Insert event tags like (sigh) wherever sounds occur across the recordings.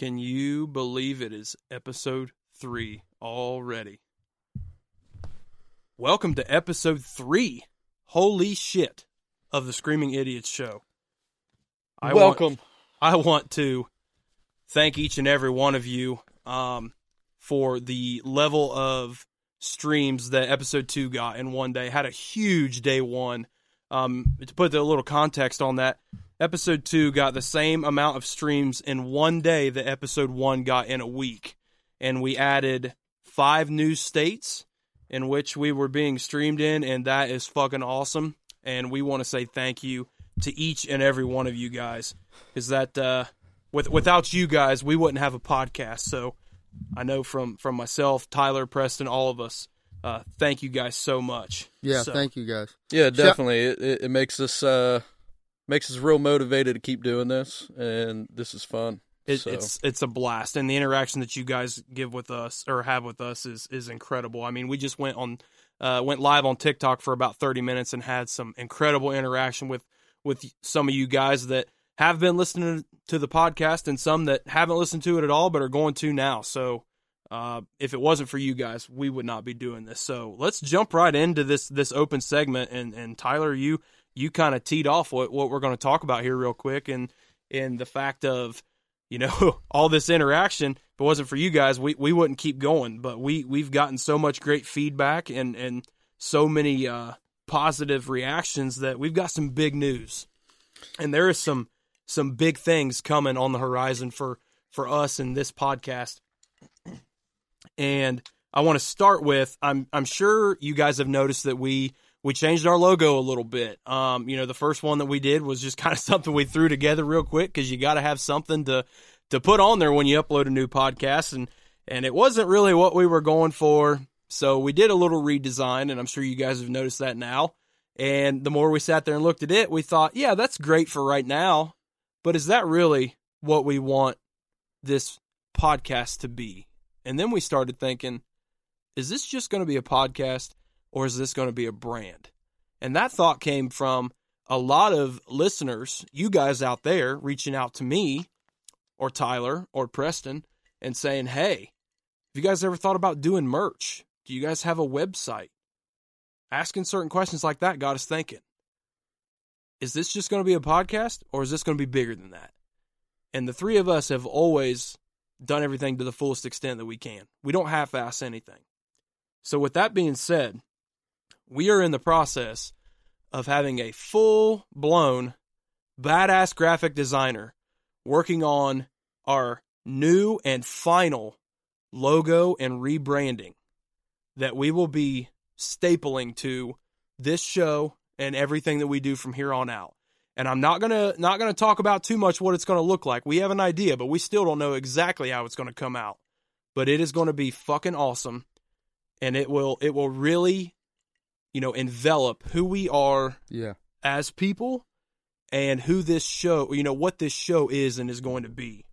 Can you believe it is episode three already? Welcome to episode three. Holy shit of the Screaming Idiots show. I Welcome. Want, I want to thank each and every one of you um, for the level of streams that episode two got in one day. Had a huge day one. Um, to put a little context on that, episode two got the same amount of streams in one day that episode one got in a week. And we added five new states in which we were being streamed in, and that is fucking awesome. And we want to say thank you to each and every one of you guys. Is that uh, with without you guys, we wouldn't have a podcast. So I know from from myself, Tyler, Preston, all of us. Uh, thank you guys so much. Yeah, So- thank you guys. Yeah, definitely. It, it, it makes us uh makes us real motivated to keep doing this, and this is fun. It, So- It's it's a blast, and the interaction that you guys give with us or have with us is is incredible. I mean, we just went on uh, went live on TikTok for about thirty minutes and had some incredible interaction with with some of you guys that have been listening to the podcast and some that haven't listened to it at all but are going to now. So. Uh, if it wasn't for you guys, we would not be doing this. So let's jump right into this this open segment. And and Tyler, you you kind of teed off what what we're going to talk about here real quick, and and the fact of you know (laughs) all this interaction. If it wasn't for you guys we, we wouldn't keep going. But we we've gotten so much great feedback and and so many uh positive reactions that we've got some big news. And there is some some big things coming on the horizon for for us in this podcast. And I want to start with I'm I'm sure you guys have noticed that we we changed our logo a little bit. Um, you know, the first one that we did was just (laughs) kind of something we threw together real quick because you got to have something to to put on there when you upload a new podcast, and and it wasn't really what we were going for. So we did a little redesign, and I'm sure you guys have noticed that now. And the more we sat there and looked at it, we thought, yeah, that's great for right now, but is that really what we want this podcast to be? And then we started thinking, is this just going to be a podcast or is this going to be a brand? And that thought came from a lot of listeners, you guys out there, reaching out to me or Tyler or Preston and saying, hey, have you guys ever thought about doing merch? Do you guys have a website? Asking certain questions like that got us thinking. Is this just going to be a podcast or is this going to be bigger than that? And the three of us have always done everything to the fullest extent that we can. We don't half ass anything. So, with that being said, we are in the process of having a full blown badass graphic designer working on our new and final logo and rebranding that we will be stapling to this show and everything that we do from here on out. And I'm not going to not going to talk about too much what it's going to look like. We have an idea, but we still don't know exactly how it's going to come out. But it is going to be fucking awesome and it will it will really you know envelop who we are Yeah. as people and who this show, you know, what this show is and is going to be.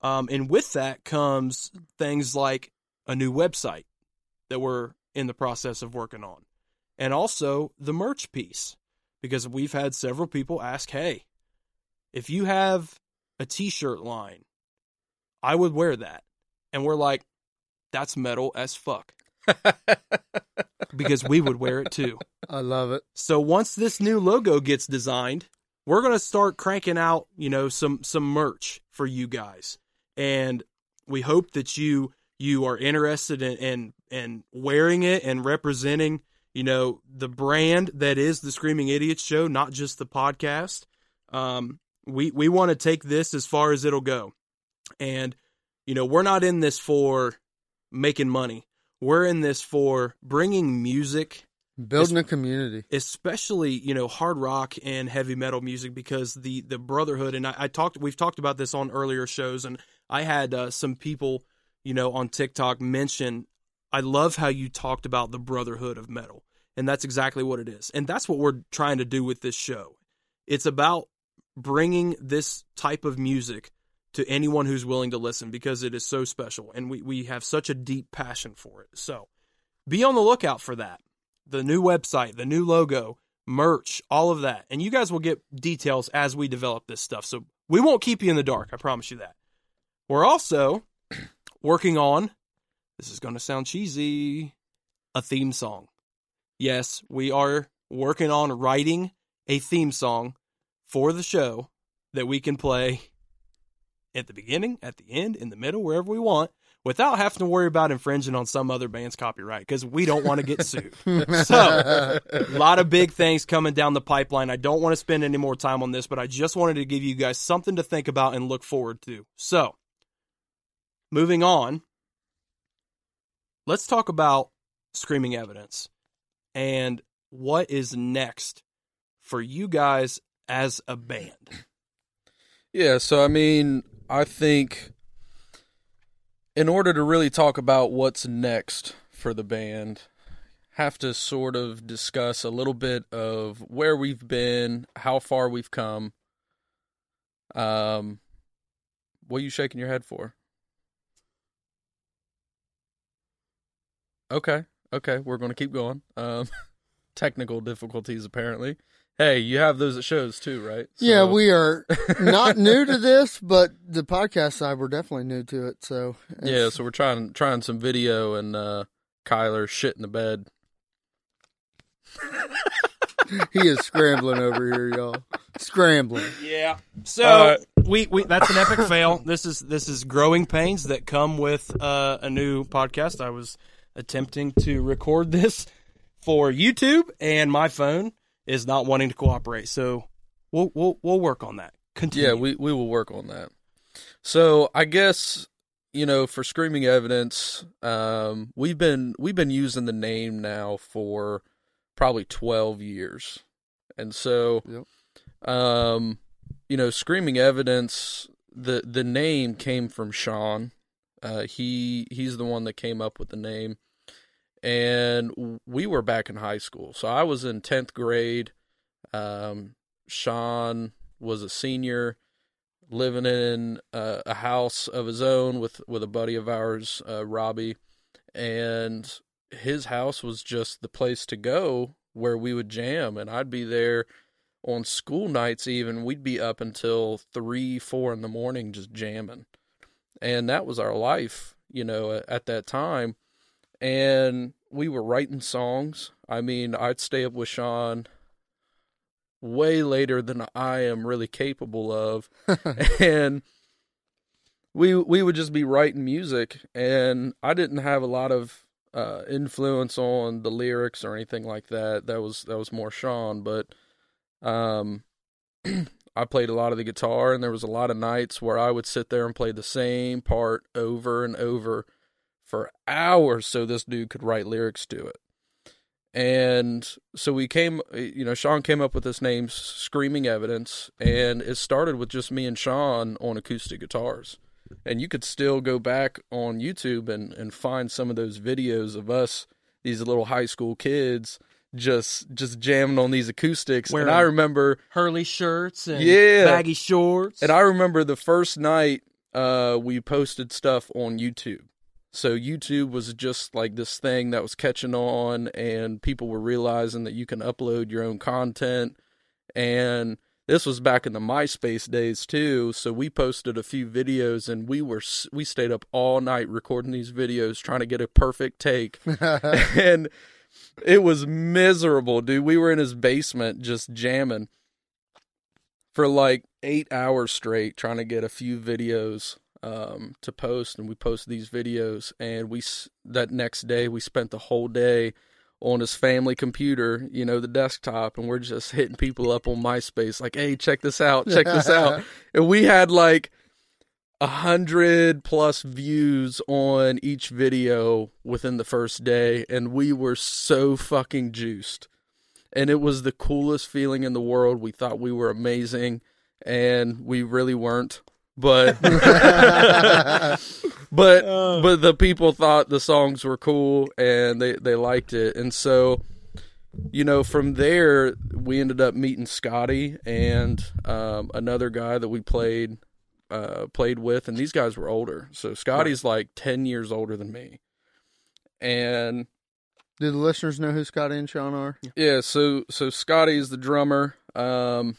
Um, and with that comes things like a new website that we're in the process of working on, and also the merch piece, because we've had several people ask, "Hey, if you have a T-shirt line, I would wear that," and we're like, "That's metal as fuck," (laughs) because we would wear it too. (laughs) I love it. So once this new logo gets designed, we're going to start cranking out, you know, some some merch for you guys. And we hope that you you are interested in in, in wearing it and representing, you know, the brand that is the Screaming Idiots show, not just the podcast. Um we we want to take this as far as it'll go. And you know, we're not in this for making money. We're in this for bringing music Building a community. especially you know hard rock and heavy metal music because the the brotherhood and I, I talked we've talked about this on earlier shows and I had uh, some people you know on TikTok mention I love how you talked about the brotherhood of metal and that's exactly what it is and that's what we're trying to do with this show it's about bringing this type of music to anyone who's willing to listen because it is so special and we, we have such a deep passion for it so be on the lookout for that the new website, the new logo, merch, all of that. And you guys will get details as we develop this stuff. So we won't keep you in the dark. I promise you that. We're also (clears throat) working on, this is going to sound cheesy, a theme song. Yes, we are working on writing a theme song for the show that we can play at the beginning, at the end, in the middle, wherever we want, without having to worry about infringing on some other band's copyright because we don't want to get sued. (laughs) so, a lot of big things coming down the pipeline. I don't want to spend any more time on this, but I just wanted to give you guys something to think about and look forward to. So, moving on, let's talk about screaming evidence and what is next for you guys as a band. Yeah, so I mean, I think in order to really talk about what's next for the band, have to sort of discuss a little bit of where we've been, how far we've come. Um what are you shaking your head for? Okay. Okay, we're going to keep going. Um (laughs) technical difficulties apparently. Hey, you have those at shows too, right? Yeah, we are (laughs) not new to this, but the podcast side, we're definitely new to it. So Yeah, so we're trying trying some video and uh Kyler shit in the bed. (laughs) he is scrambling over here, y'all. Scrambling. Yeah. So Uh, we, we that's an epic fail. This is this is growing pains that come with uh, a new podcast. I was attempting to record this for YouTube, and my phone is not wanting to cooperate. So we'll we'll we'll work on that. Continue. Yeah, we we will work on that. So I guess you know for screaming evidence, um, we've been we've been using the name now for probably twelve years, and so Yep. um, you know, screaming evidence. The the name came from Sean. Uh, he he's the one that came up with the name, and we were back in high school. So I was in tenth grade. Um, Sean was a senior, living in uh, a house of his own with with a buddy of ours, uh, Robbie, and his house was just the place to go where we would jam, and I'd be there on school nights. Even we'd be up until three, four in the morning just jamming, and that was our life, you know, at that time. And we were writing songs. I mean, I'd stay up with Sean way later than I am really capable of. (laughs) and we we would just be writing music and I didn't have a lot of uh influence on the lyrics or anything like that. That was that was more Sean, but um (clears throat) I played a lot of the guitar and there was a lot of nights where I would sit there and play the same part over and over for hours so this dude could write lyrics to it. And so we came, you know, Sean came up with this name, Screaming Evidence, and it started with just me and Sean on acoustic guitars. And you could still go back on YouTube and, and find some of those videos of us, these little high school kids, just just jamming on these acoustics. Wearing- and I remember Hurley shirts and Yeah. baggy shorts. and I remember the first night uh, we posted stuff on YouTube. So YouTube was just like this thing that was catching on, and people were realizing that you can upload your own content. And this was back in the MySpace days too. So we posted a few videos, and we were we stayed up all night recording these videos, trying to get a perfect take (laughs) (laughs) and it was miserable, dude. We were in his basement just jamming for like eight hours straight, trying to get a few videos um, to post, and we posted these videos. And we that next day we spent the whole day on his family computer, you know, the desktop, and we're just (laughs) hitting people up on MySpace, like, "Hey, check this out, check this out." (laughs) and we had like a hundred plus views on each video within the first day, and we were so fucking juiced. And it was the coolest feeling in the world. We thought we were amazing, and we really weren't. But (laughs) but Oh. but the people thought the songs were cool and they they liked it, and so you know from there we ended up meeting Scotty and um, another guy that we played uh, played with, and these guys were older. So Scotty's like ten years older than me, and Do the listeners know who Scotty and Sean are? yeah. So so Scotty's the drummer. Um,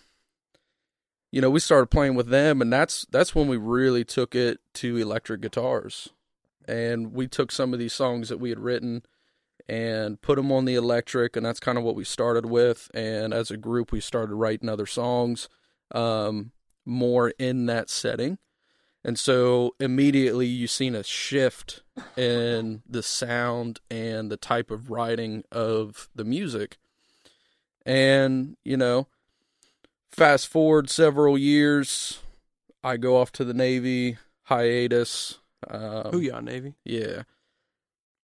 you know, we started playing with them, and that's that's when we really took it to electric guitars, and we took some of these songs that we had written and put them on the electric, and that's kind of what we started with. And as a group, we started writing other songs, um, more in that setting. And so immediately you've seen a shift in the sound and the type of writing of the music. And, you know, fast forward several years, I go off to the Navy, hiatus. Um, Who y'all Navy? yeah.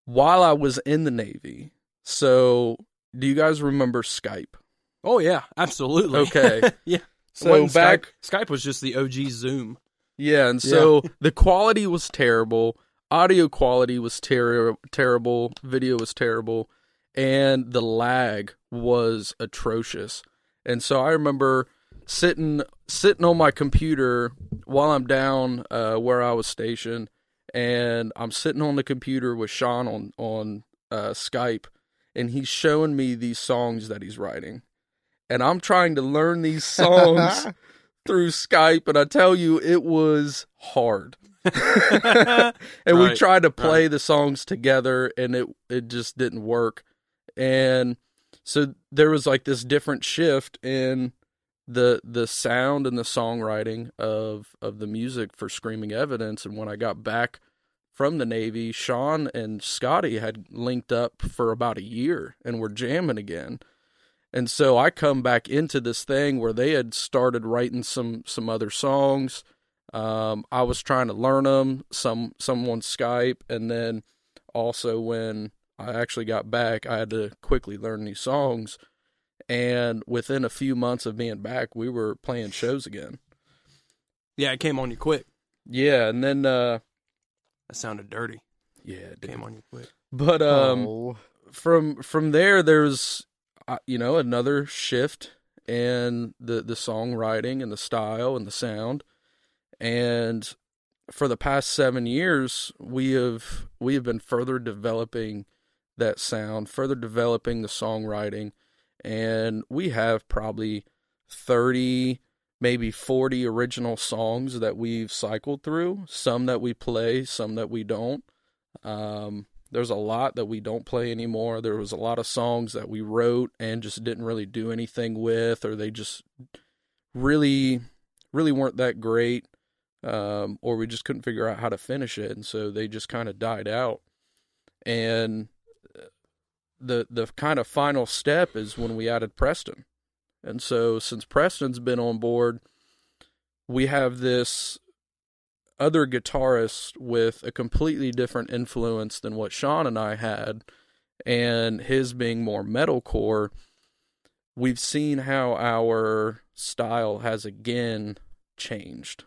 While I was in the Navy, so do you guys remember Skype? Oh yeah, absolutely. Okay. (laughs) yeah. So back, Skype, Skype was just the OG Zoom. yeah, and so the quality was terrible, audio quality was ter- terrible, video was terrible, and the lag was atrocious. And so I remember sitting sitting on my computer while I'm down uh, where I was stationed, and I'm sitting on the computer with Sean on on uh, Skype, and he's showing me these songs that he's writing, and I'm trying to learn these (laughs) songs through Skype, and I tell you, it was hard. (laughs) and we tried to play the songs together, and it it just didn't work. And so there was like this different shift in the the sound and the songwriting of of the music for Screaming Evidence. And when I got back from the Navy, Sean and Scotty had linked up for about a year and were jamming again. And so I come back into this thing where they had started writing some some other songs. Um, I was trying to learn them, some some on Skype, and then also when I actually got back, I had to quickly learn these songs. And within a few months of being back, we were playing shows again. Yeah, it came on you quick. Yeah, and then uh, That sounded dirty. yeah, It came on you quick. but um, oh. from from there there's uh, you know another shift in the the songwriting and the style and the sound and for the past 7 years we have we have been further developing that sound further developing the songwriting and we have probably 30 maybe 40 original songs that we've cycled through some that we play some that we don't um there's a lot that we don't play anymore. There was a lot of songs that we wrote and just didn't really do anything with, or they just really, really weren't that great, um, or we just couldn't figure out how to finish it, and so they just kind of died out. And the the kind of final step is when we added Preston, and so since Preston's been on board, we have this other guitarist with a completely different influence than what Sean and I had, and his being more metalcore, we've seen how our style has again changed.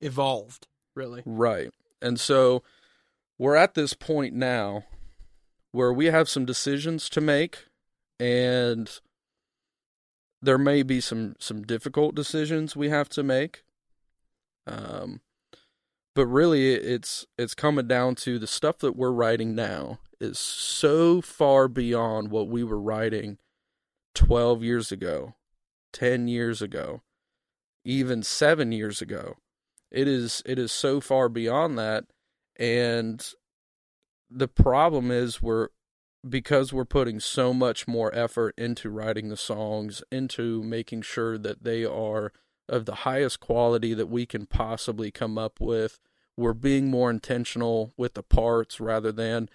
Evolved, really. Right. And so we're at this point now where we have some decisions to make and there may be some some difficult decisions we have to make. Um but really it's it's coming down to the stuff that we're writing now is so far beyond what we were writing 12 years ago, 10 years ago, even 7 years ago it is it is so far beyond that and the problem is we're because we're putting so much more effort into writing the songs into making sure that they are of the highest quality that we can possibly come up with we're being more intentional with the parts rather than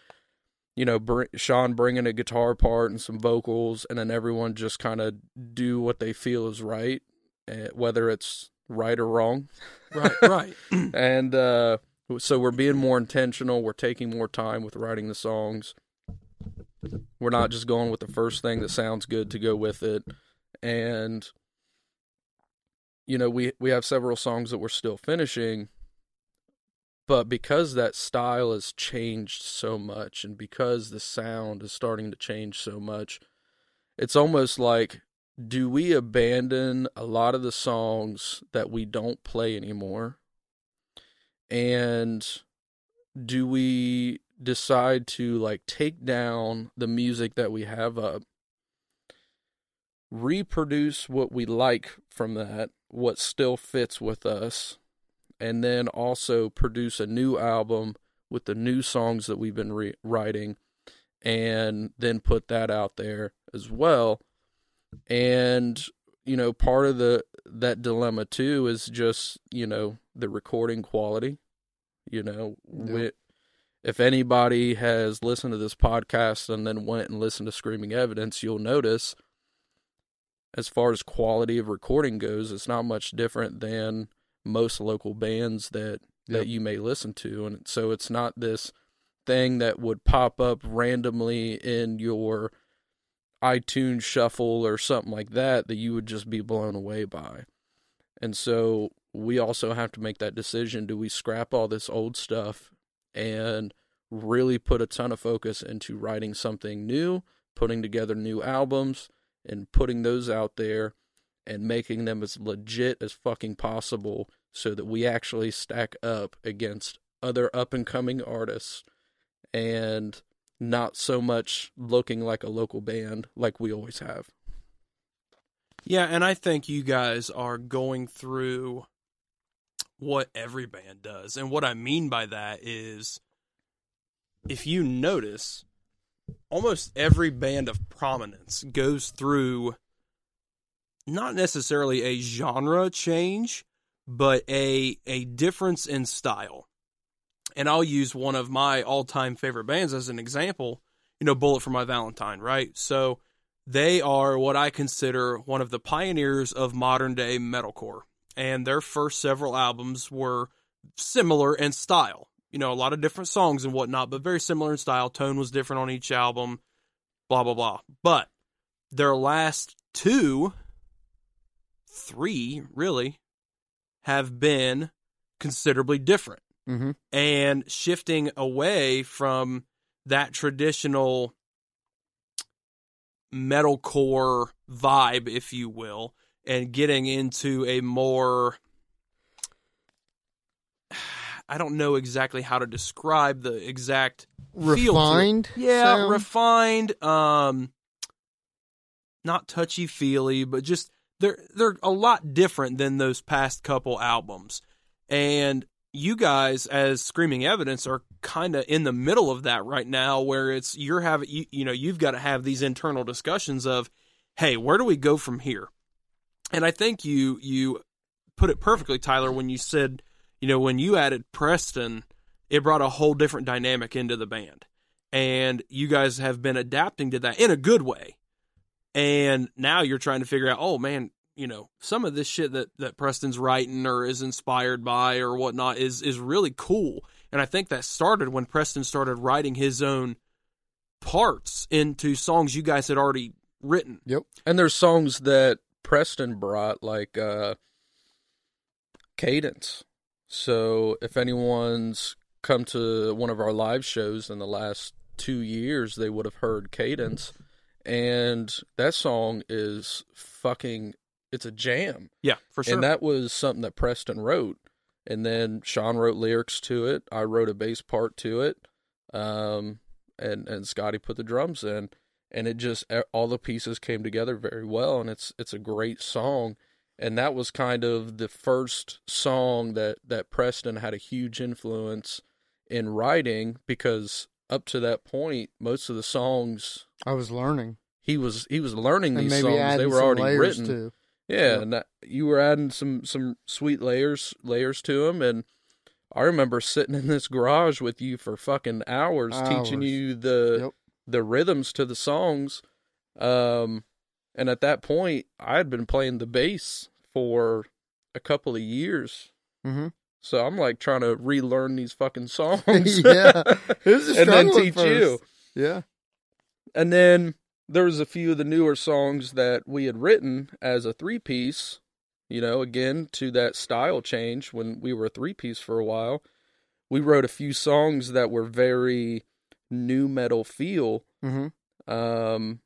you know br- Sean bringing a guitar part and some vocals and then everyone just kind of do what they feel is right eh, whether it's right or wrong Right, right. (laughs) and uh, so we're being more intentional. We're taking more time with writing the songs. We're not just going with the first thing that sounds good to go with it. And you know, we we have several songs that we're still finishing, but because that style has changed so much and because the sound is starting to change so much, it's almost like do we abandon a lot of the songs that we don't play anymore? And do we decide to like take down the music that we have up reproduce what we like from that, what still fits with us, and then also produce a new album with the new songs that we've been re- writing and then put that out there as well. And you know, part of the that dilemma too is just, you know, the recording quality. You know, Yep. if anybody has listened to this podcast and then went and listened to Screaming Evidence, you'll notice as far as quality of recording goes, it's not much different than most local bands that that Yep. you may listen to and so it's not this thing that would pop up randomly in your iTunes shuffle or something like that that you would just be blown away by. And so we also have to make that decision do we scrap all this old stuff and really put a ton of focus into writing something new, putting together new albums and putting those out there and making them as legit as fucking possible so that we actually stack up against other up and coming artists and not so much looking like a local band like we always have. Yeah, and I think you guys are going through what every band does. And what I mean by that is if you notice, almost every band of prominence goes through not necessarily a genre change, but a a difference in style. And I'll use one of my all-time favorite bands as an example, you know, Bullet for My Valentine, right? So they are what I consider one of the pioneers of modern day metalcore. And their first several albums were similar in style. You know, a lot of different songs and whatnot, but very similar in style. Tone was different on each album, blah, blah, blah. But their last two, three really, have been considerably different Mm-hmm. and shifting away from that traditional metalcore vibe, if you will, and getting into a more (sighs) I don't know exactly how to describe the exact feel. Refined. Yeah, sound? refined. Um, not touchy feely, but just they're they're a lot different than those past couple albums. And you guys, as Screaming Evidence, are kind of in the middle of that right now, where it's you're having you, you know you've got to have these internal discussions of, hey, where do we go from here? And I think you you put it perfectly, Tyler, when you said, you know, when you added Preston, it brought a whole different dynamic into the band. And you guys have been adapting to that in a good way. And now you're trying to figure out, oh man, you know, some of this shit that, that Preston's writing or is inspired by or whatnot is is really cool. And I think that started when Preston started writing his own parts into songs you guys had already written. Yep, and there's songs that Preston brought, like uh, Cadence. So if anyone's come to one of our live shows in the last two years, they would have heard Cadence. And that song is fucking, it's a jam. Yeah, for sure. And that was something that Preston wrote. And then Sean wrote lyrics to it. I wrote a bass part to it. Um, and, and Scotty put the drums in and it just all the pieces came together very well and it's it's a great song and that was kind of the first song that that Preston had a huge influence in writing because up to that point most of the songs I was learning. he was he was learning And these maybe songs they were already written too. Yeah, and that, you were adding some some sweet layers layers to them, and I remember sitting in this garage with you for fucking hours, teaching you the Yep. the rhythms to the songs. Um, and at that point, I had been playing the bass for a couple of years, Mm-hmm. so I'm like trying to relearn these fucking (laughs) songs. Yeah. It was a (laughs) and then teach first. you. Yeah. And then there was a few of the newer songs that we had written as a three piece, you know, again to that style change when we were a three piece for a while. We wrote a few songs that were very nu metal feel. Mm-hmm. Um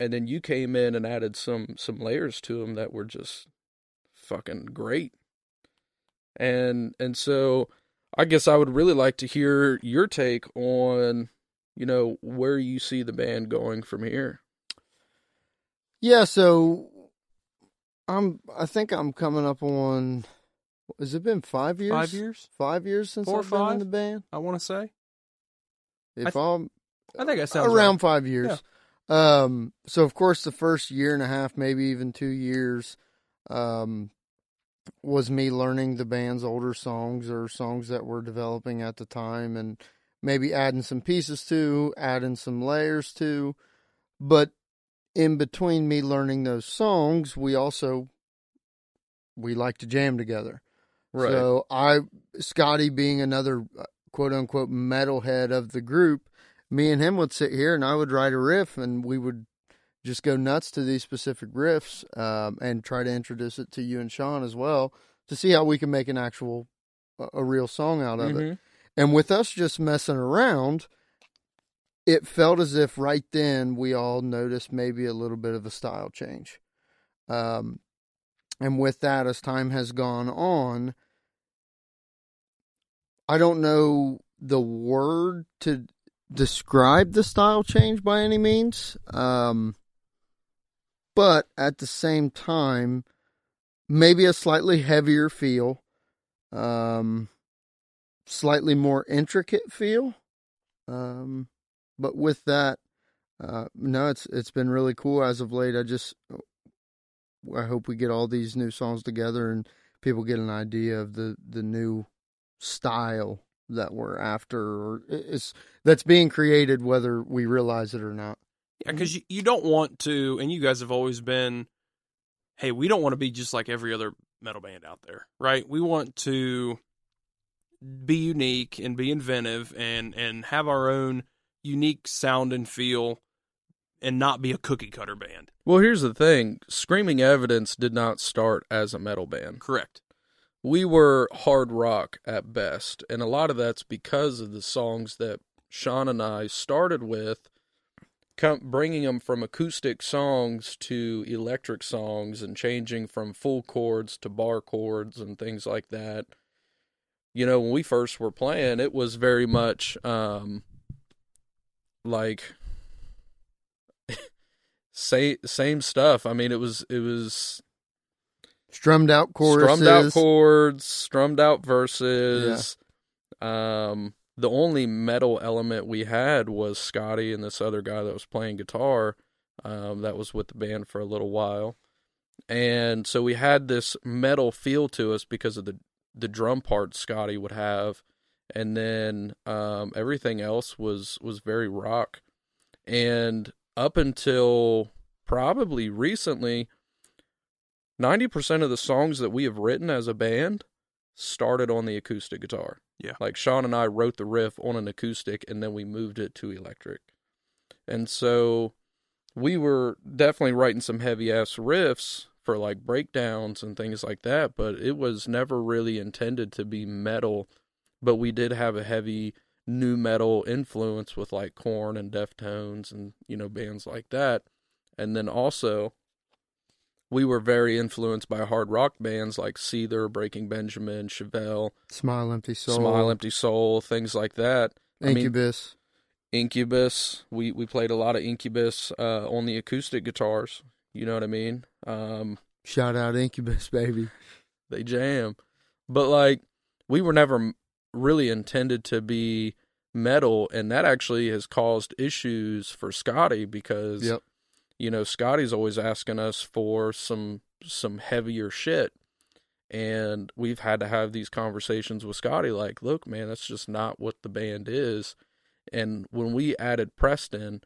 and then you came in and added some some layers to them that were just fucking great. And and so I guess I would really like to hear your take on, you know, where you see the band going from here. Yeah, so I'm. I think I'm coming up on. Has it been five years? Five years, Five years since Four I've been in the band. I want to say. If I- I'm I think that sounds around right. five years. Um, so of course the first year and a half, maybe even two years, um, was me learning the band's older songs or songs that were developing at the time, and maybe adding some pieces to, adding some layers to. But in between me learning those songs, we also we like to jam together. Right. So I, Scotty being another uh, quote unquote metalhead of the group, me and him would sit here and I would write a riff and we would just go nuts to these specific riffs um, and try to introduce it to you and Sean as well to see how we can make an actual, a, a real song out of it. And with us just messing around, it felt as if right then we all noticed maybe a little bit of a style change. Um, and with that, as time has gone on, I don't know the word to describe the style change by any means. Um, but at the same time, maybe a slightly heavier feel, um, slightly more intricate feel. Um, but with that, uh, no, it's it's been really cool as of late. I just I hope we get all these new songs together and people get an idea of the the new style that we're after or it's that's being created whether we realize it or not. Yeah, because you, you don't want to, and you guys have always been, hey, we don't want to be just like every other metal band out there, right? We want to be unique and be inventive and and have our own unique sound and feel, and not be a cookie cutter band. Well, here's the thing: Screaming Evidence did not start as a metal band. Correct. we were hard rock at best, and a lot of that's because of the songs that Sean and I started with, bringing them from acoustic songs to electric songs, and changing from full chords to bar chords and things like that. You know, when we first were playing, it was very much um, like same same stuff. I mean, it was it was Strummed out choruses. strummed out chords, strummed out verses. Um, the only metal element we had was Scotty and this other guy that was playing guitar. Um, that was with the band for a little while, and so we had this metal feel to us because of the the drum part Scotty would have, and then um, everything else was was very rock. And up until probably recently, 90% of the songs that we have written as a band started on the acoustic guitar. Yeah. Like Sean and I wrote the riff on an acoustic and then we moved it to electric. And so we were definitely writing some heavy ass riffs for like breakdowns and things like that, but it was never really intended to be metal. But we did have a heavy nu metal influence with like Korn and Deftones and, you know, bands like that. And then also we were very influenced by hard rock bands like Seether, Breaking Benjamin, Chevelle, Smile Empty Soul. Smile Empty Soul, things like that. I mean, Incubus. Incubus. We we played a lot of Incubus uh, on the acoustic guitars. You know what I mean? Um, Shout out Incubus, (laughs) baby. they jam, but like we were never really intended to be metal, and that actually has caused issues for Scotty because Yep. you know Scotty's always asking us for some some heavier shit. And we've had to have these conversations with Scotty like, look, man, that's just not what the band is. And when we added Preston,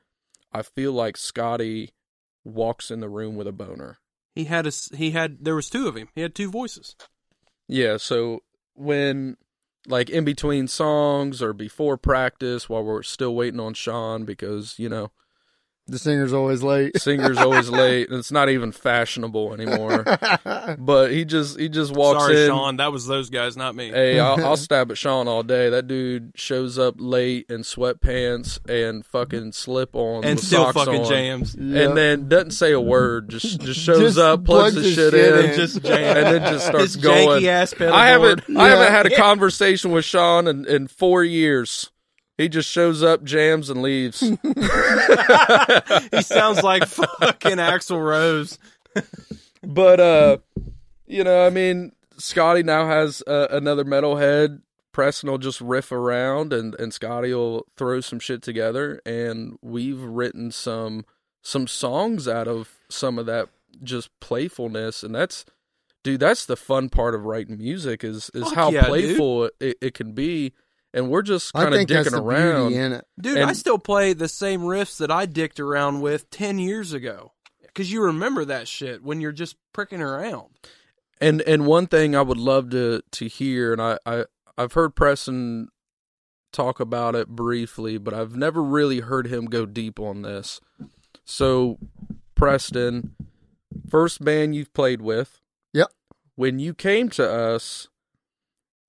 I feel like Scotty walks in the room with a boner. He had a he had there was two of him. He had two voices. Yeah, so when like in between songs or before practice while we're still waiting on Sean because, you know, The singer's always late. singer's always (laughs) late and it's not even fashionable anymore. (laughs) But he just he just walks Sorry, in. Sean. That was those guys, not me. Hey, I'll, I'll (laughs) stab at Sean all day. That dude shows up late in sweatpants and fucking slip ons and with still socks fucking on. jams. Yep. And then doesn't say a word, just just shows Just up, plugs plugs the his shit, shit in, in. Just jam. and then just starts His going. janky ass pedal I haven't board. I haven't had a Yeah. conversation with Sean in, in four years. He just shows up, jams, and leaves. (laughs) (laughs) he sounds like fucking Axl Rose. but uh, you know, I mean, Scotty now has uh, another metalhead. Preston will just riff around, and and Scotty will throw some shit together, and we've written some some songs out of some of that just playfulness, and that's dude, that's the fun part of writing music is is Fuck how yeah, playful it, it can be, and we're just kind of think that's dicking the around. in it. Dude, And- I still play the same riffs that I dicked around with 10 years ago. Because you remember that shit when you're just pricking around. And and one thing I would love to to hear, and I, I I've heard Preston talk about it briefly, but I've never really heard him go deep on this. So, Preston, first band you've played with. Yep. When you came to us,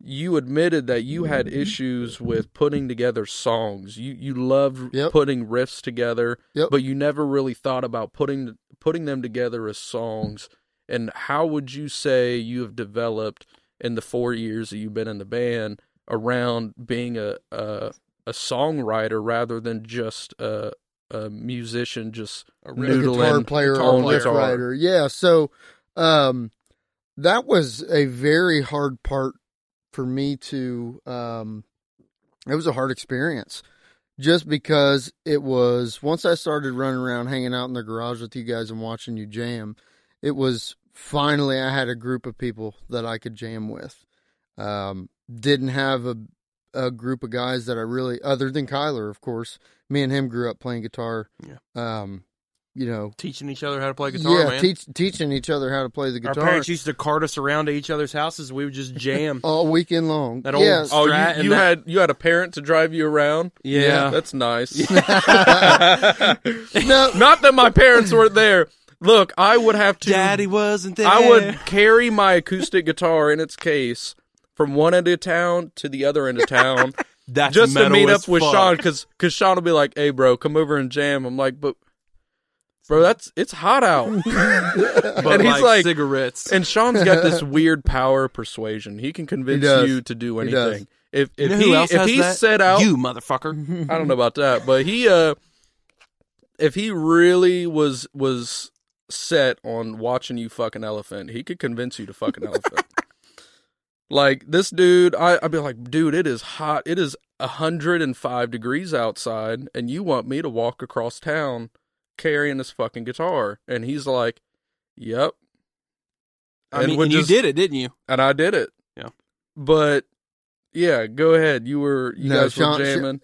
you admitted that you had issues with putting together songs. You you loved Yep. putting riffs together, Yep. but you never really thought about putting putting them together as songs. And how would you say you have developed in the four years that you've been in the band around being a a, a songwriter rather than just a, a musician, just A a guitar noodling player or a riff writer. Yeah, so um, that was a very hard part for me to. Um, it was a hard experience, just because it was once I started running around, hanging out in the garage with you guys and watching you jam. It was finally I had a group of people that I could jam with. Um, didn't have a a group of guys that I really, other than Kyler, of course. Me and him grew up playing guitar. Yeah. Um, you know, Teaching each other how to play guitar, yeah, man. teach, teaching each other how to play the guitar. Our guitar parents used to cart us around to each other's houses. We would just jam. (laughs) all weekend long. That old- yeah, Oh, you, you that- had you had a parent to drive you around. yeah. That's nice. (laughs) no, Not that my parents weren't there. Look, I would have to. Daddy wasn't there. I would carry my acoustic guitar in its case from one end of town to the other end of town (laughs) That's just to meet up with fuck. Sean because because Sean will be like, "Hey, bro, come over and jam." I'm like, "But, bro, that's it's hot out." (laughs) But and he's like- cigarettes. and Sean's got this weird power of persuasion. He can convince does. you to do He does. anything. If you if know he who else if has he that? set out you motherfucker. (laughs) I don't know about that, but he uh if he really was was set on watching you fuck an elephant, he could convince you to fuck an elephant. (laughs) Like this dude, I, I'd be like, dude, it is hot. It is hundred and five degrees outside, and you want me to walk across town carrying this fucking guitar? And he's like, Yep. I And mean, would and you did it, didn't you? And I did it. Yeah. But yeah, go ahead. You were you guys Sean, were jamming.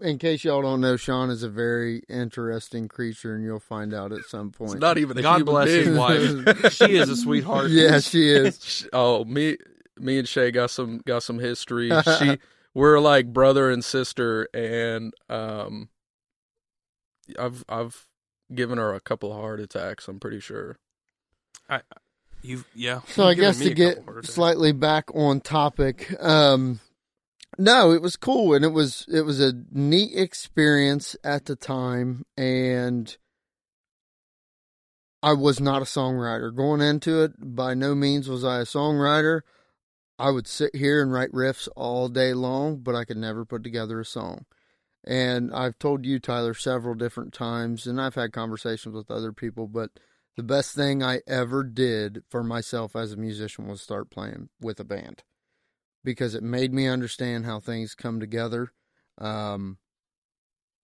in case y'all don't know, Sean is a very interesting creature, and you'll find out at some point. It's not even a God human bless his wife. (laughs) she is a sweetheart. yeah, she is. (laughs) oh, me, me and Shay got some got some history. She, (laughs) we're like brother and sister, and um, I've I've given her a couple of heart attacks. I'm pretty sure. You, yeah. So I You've given guess to get couple heart attacks. slightly back on topic, um, no, it was cool and it was it was a neat experience at the time, and I was not a songwriter going into it. By no means was I a songwriter. I would sit here and write riffs all day long, but I could never put together a song. And I've told you, Tyler, several different times, and I've had conversations with other people, but the best thing I ever did for myself as a musician was start playing with a band because it made me understand how things come together. Um,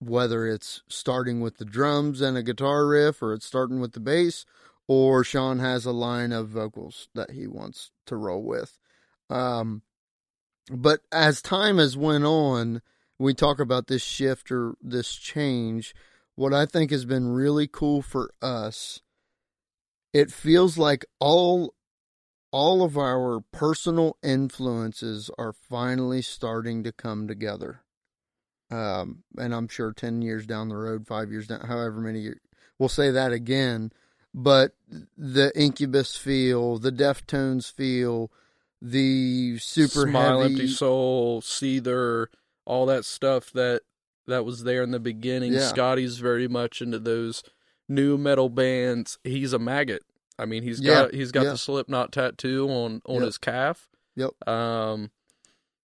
whether it's starting with the drums and a guitar riff, or it's starting with the bass, or Sean has a line of vocals that he wants to roll with. Um, but as time has went on, we talk about this shift or this change. What I think has been really cool for us it feels like all all of our personal influences are finally starting to come together. Um, and I'm sure 10 years down the road, five years down, however many years, we'll say that again. But the Incubus feel, the Deftones feel, the super Smile, heavy, empty soul, Seether, all that stuff that that was there in the beginning. Yeah. Scotty's very much into those nu metal bands. He's a maggot. I mean, he's Yeah, got he's got yeah. the Slipknot tattoo on on Yep. his calf. Yep. Um,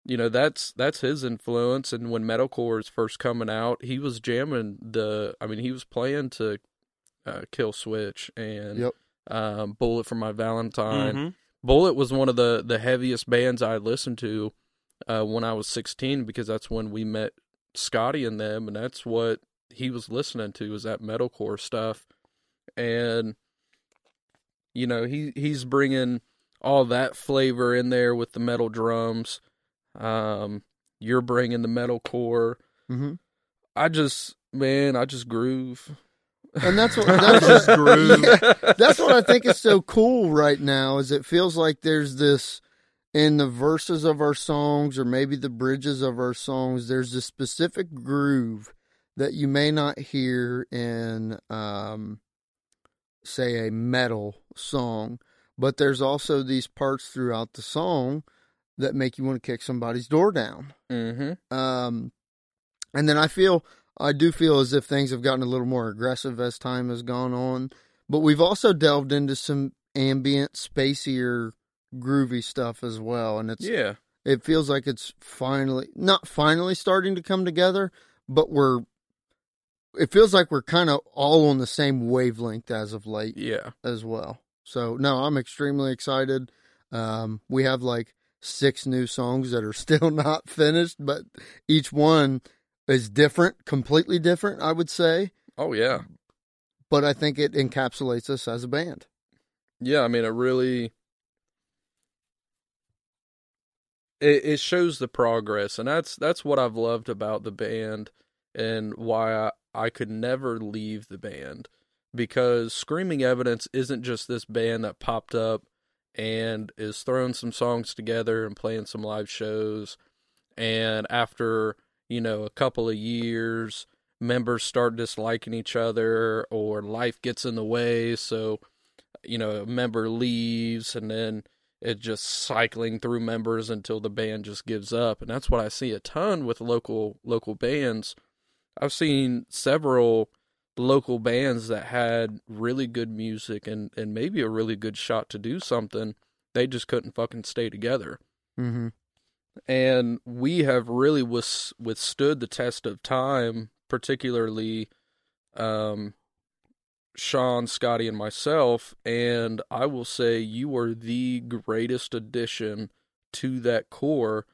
you know that's that's his influence. And when metalcore was first coming out, he was jamming the. I mean, he was playing to uh, Killswitch and Yep. um, Bullet for My Valentine. Mhm. Bullet was one of the the heaviest bands I listened to uh, when I was 16 because that's when we met Scotty and them, and that's what he was listening to was that metalcore stuff, and you know he he's bringing all that flavor in there with the metal drums. Um, you're bringing the metalcore. hmm I just man, I just groove. And that's what (laughs) that's Just groove. Yeah, that's what I think is so cool right now. Is it feels like there's this in the verses of our songs or maybe the bridges of our songs. There's a specific groove that you may not hear in, um, say, a metal song, but there's also these parts throughout the song that make you want to kick somebody's door down. Mm-hmm. Um, and then I feel, I do feel as if things have gotten a little more aggressive as time has gone on. But we've also delved into some ambient, spacier, groovy stuff as well. And it's, Yeah. it feels like it's finally, not finally starting to come together, but we're, it feels like we're kind of all on the same wavelength as of late Yeah. as well. So no, I'm extremely excited. Um, we have like six new songs that are (laughs) still not finished, but each one is different, completely different, I would say. Oh yeah. But I think it encapsulates us as a band. Yeah, I mean, it really it, it shows the progress, and that's that's what I've loved about the band, and why I, I could never leave the band because Screaming Evidence isn't just this band that popped up and is throwing some songs together and playing some live shows, and after you know a couple of years, members start disliking each other or life gets in the way, so you know, a member leaves and then it just cycling through members until the band just gives up. And that's what I see a ton with local local bands. I've seen several local bands that had really good music and, and maybe a really good shot to do something. They just couldn't fucking stay together. Mm-hmm. And we have really wis- withstood the test of time, particularly um, Sean, Scotty, and myself, and I will say you were the greatest addition to that core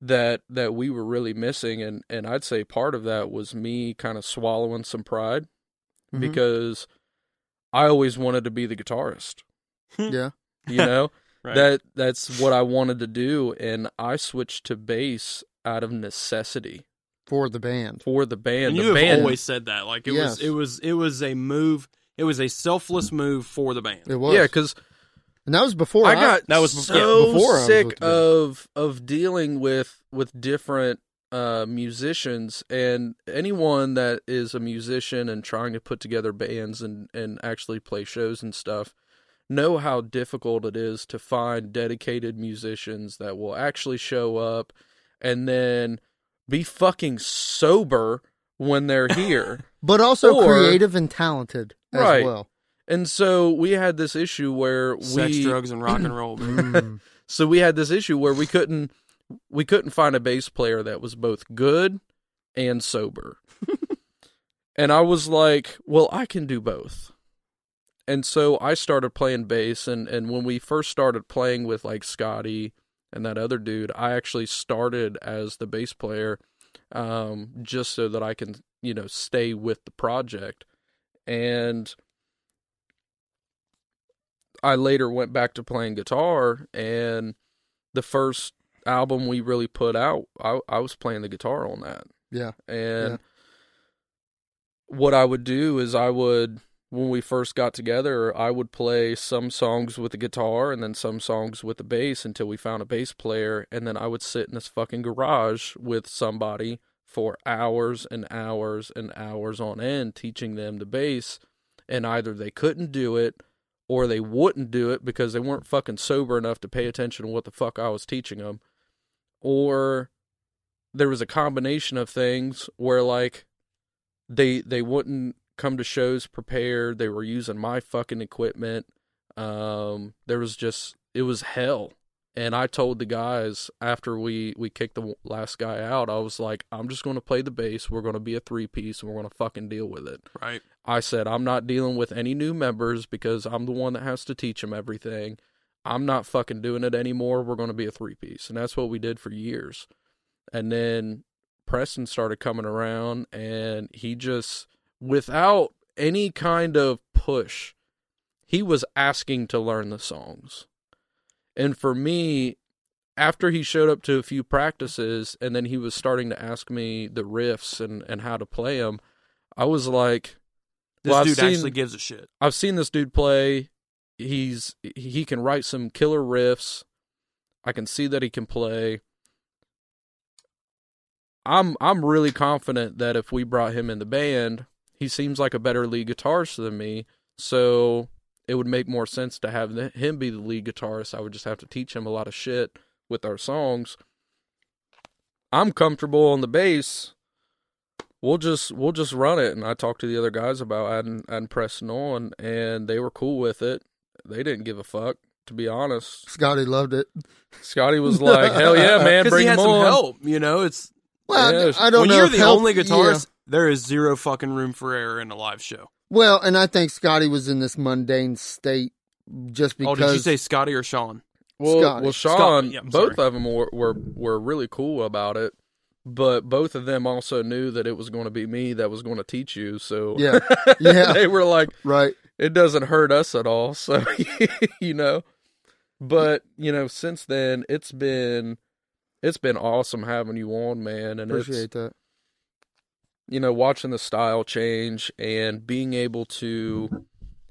that that we were really missing and and I'd say part of that was me kind of swallowing some pride Mhm. because I always wanted to be the guitarist, Yeah. you know? (laughs) Right. That that's what I wanted to do and I switched to bass out of necessity For the band. for the band. and the you have always said that. Like it Yes. was, it was, it was a move. It was a selfless move for the band. It was. Yeah, cuz and that was before I got that was- so yeah, before I was sick with the band. of of dealing with with different uh, musicians and anyone that is a musician and trying to put together bands and and actually play shows and stuff know how difficult it is to find dedicated musicians that will actually show up and then be fucking sober when they're (laughs) here. but also Or- creative and talented as Right. well. and so we had this issue where Sex, we drugs, and rock and roll. (clears throat) Mm. So we had this issue where we couldn't we couldn't find a bass player that was both good and sober. (laughs) and I was like, well, I can do both. And so I started playing bass and and when we first started playing with like Scotty and that other dude, I actually started as the bass player um just so that I can, you know, stay with the project. And I later went back to playing guitar and the first album we really put out, I, I was playing the guitar on that. Yeah. And Yeah. what I would do is I would when we first got together, I would play some songs with the guitar and then some songs with the bass until we found a bass player. And then I would sit in this fucking garage with somebody for hours and hours and hours on end teaching them the bass. And either they couldn't do it or they wouldn't do it because they weren't fucking sober enough to pay attention to what the fuck I was teaching them or there was a combination of things where like they they wouldn't come to shows prepared they were using my fucking equipment um there was just it was hell And I told the guys after we we kicked the last guy out, I was like, I'm just going to play the bass. We're going to be a three piece, and we're going to fucking deal with it. Right. I said I'm not dealing with any new members because I'm the one that has to teach them everything. I'm not fucking doing it anymore. We're going to be a three piece, and that's what we did for years. And then Preston started coming around, and he just without any kind of push, he was asking to learn the songs. And for me, after he showed up to a few practices and then he was starting to ask me the riffs and, and how to play them, I was like, This Well, dude seen- actually gives a shit. I've seen this dude play. He's he can write some killer riffs. I can see that he can play. I'm I'm really confident that if we brought him in the band, he seems like a better lead guitarist than me. So it would make more sense to have him be the lead guitarist. I would just have to teach him a lot of shit with our songs. I'm comfortable on the bass. We'll just we'll just run it. And I talked to the other guys about adding adding Preston on, and they were cool with it. They didn't give a fuck, to be honest. Scotty loved it. Scotty was like, "Hell yeah, (laughs) man, Because bring he had him some on." help. You know, it's Well, Yeah, I don't when know. you're the help- only yeah. Guitarist, there is zero fucking room for error in a live show. Well, and I think Scotty was in this mundane state just because. oh, did you say Scotty or Sean? Well, Scotty. well, Sean, Scotty, yeah, both sorry. of them were, were were really cool about it, but both of them also knew that it was going to be me that was going to teach you. So Yeah. (laughs) Yeah. they were like, right. it doesn't hurt us at all. (laughs) So you know, but you know, since then it's been it's been awesome having you on, man, and it's Appreciate that. You know, watching the style change and being able to,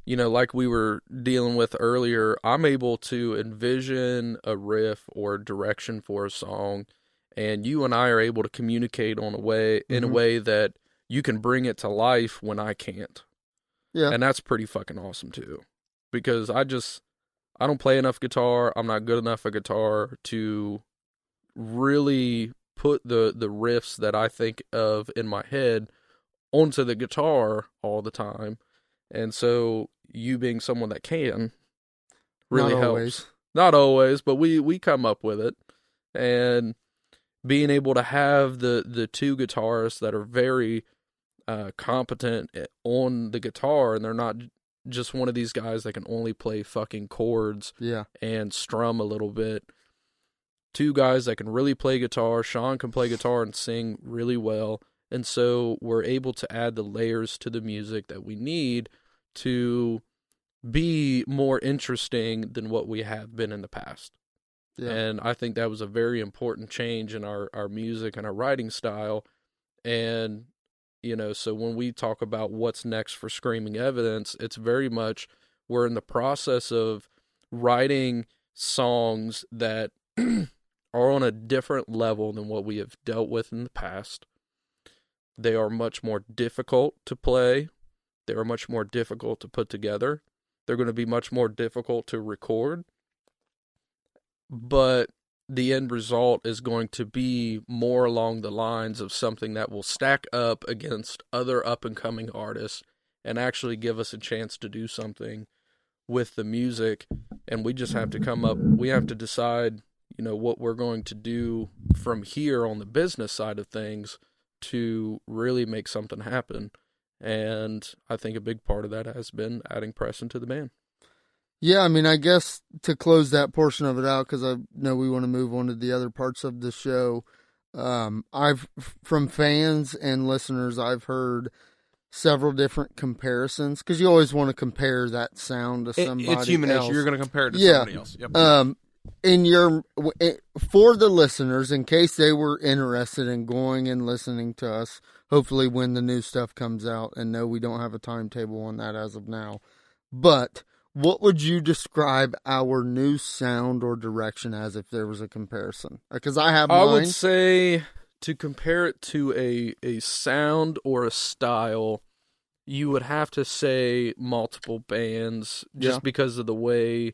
you know, like we were dealing with earlier, I'm able to envision a riff or direction for a song, and you and I are able to communicate on a way in a Mhm. way that you can bring it to life when I can't. Yeah. And that's pretty fucking awesome too. Because I just I don't play enough guitar. I'm not good enough at guitar to really put the the riffs that I think of in my head onto the guitar all the time. And so you being someone that can really Not helps. always. Not always, but we we come up with it. And being able to have the the two guitarists that are very uh, competent on the guitar, and they're not just one of these guys that can only play fucking chords Yeah. and strum a little bit. Two guys that can really play guitar. Sean can play guitar and sing really well. And so we're able to add the layers to the music that we need to be more interesting than what we have been in the past. Yeah. And I think that was a very important change in our, our music and our writing style. And, you know, so when we talk about what's next for Screaming Evidence, it's very much we're in the process of writing songs that (clears throat) are on a different level than what we have dealt with in the past. They are much more difficult to play. They are much more difficult to put together. They're going to be much more difficult to record but the end result is going to be more along the lines of something that will stack up against other up and coming artists and actually give us a chance to do something with the music and we just have to come up we have to decide you know what we're going to do from here on the business side of things to really make something happen and i think a big part of that has been adding Preston to the band Yeah, I mean, I guess to close that portion of it out, because I know we want to move on to the other parts of the show. Um, I've from fans and listeners, I've heard several different comparisons because you always want to compare that sound to It- somebody it's human else. nature. You're going to compare it to Yeah. somebody else. Yep. Um, in your eh, for the listeners, in case they were interested in going and listening to us, hopefully when the new stuff comes out, and no, we don't have a timetable on that as of now. But what would you describe our new sound or direction as if there was a comparison? Uh, because I have I mine. would say to compare it to a a sound or a style, you would have to say multiple bands just Yeah. because of the way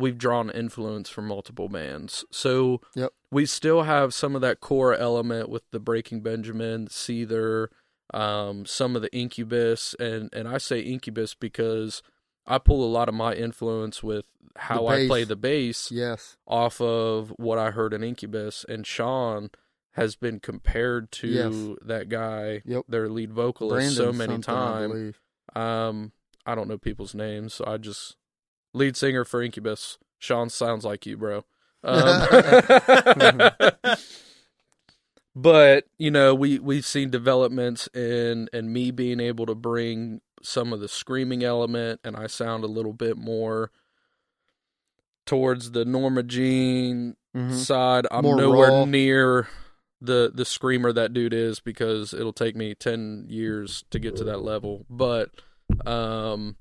we've drawn influence from multiple bands. So Yep. we still have some of that core element with the Breaking Benjamin, Seether, um, some of the Incubus, and and I say Incubus because I pull a lot of my influence with how I play the bass Yes. off of what I heard in Incubus, and Sean has been compared to Yes. that guy, Yep. their lead vocalist, Brandon so many times. Um, I don't know people's names, so I just lead singer for Incubus. Sean sounds like you, bro. Um, (laughs) (laughs) but you know, we we've seen developments in and me being able to bring some of the screaming element, and I sound a little bit more towards the Norma Jean Mhm. side. I'm More nowhere raw. near the the screamer that dude is because it'll take me 10 years to get to that level but um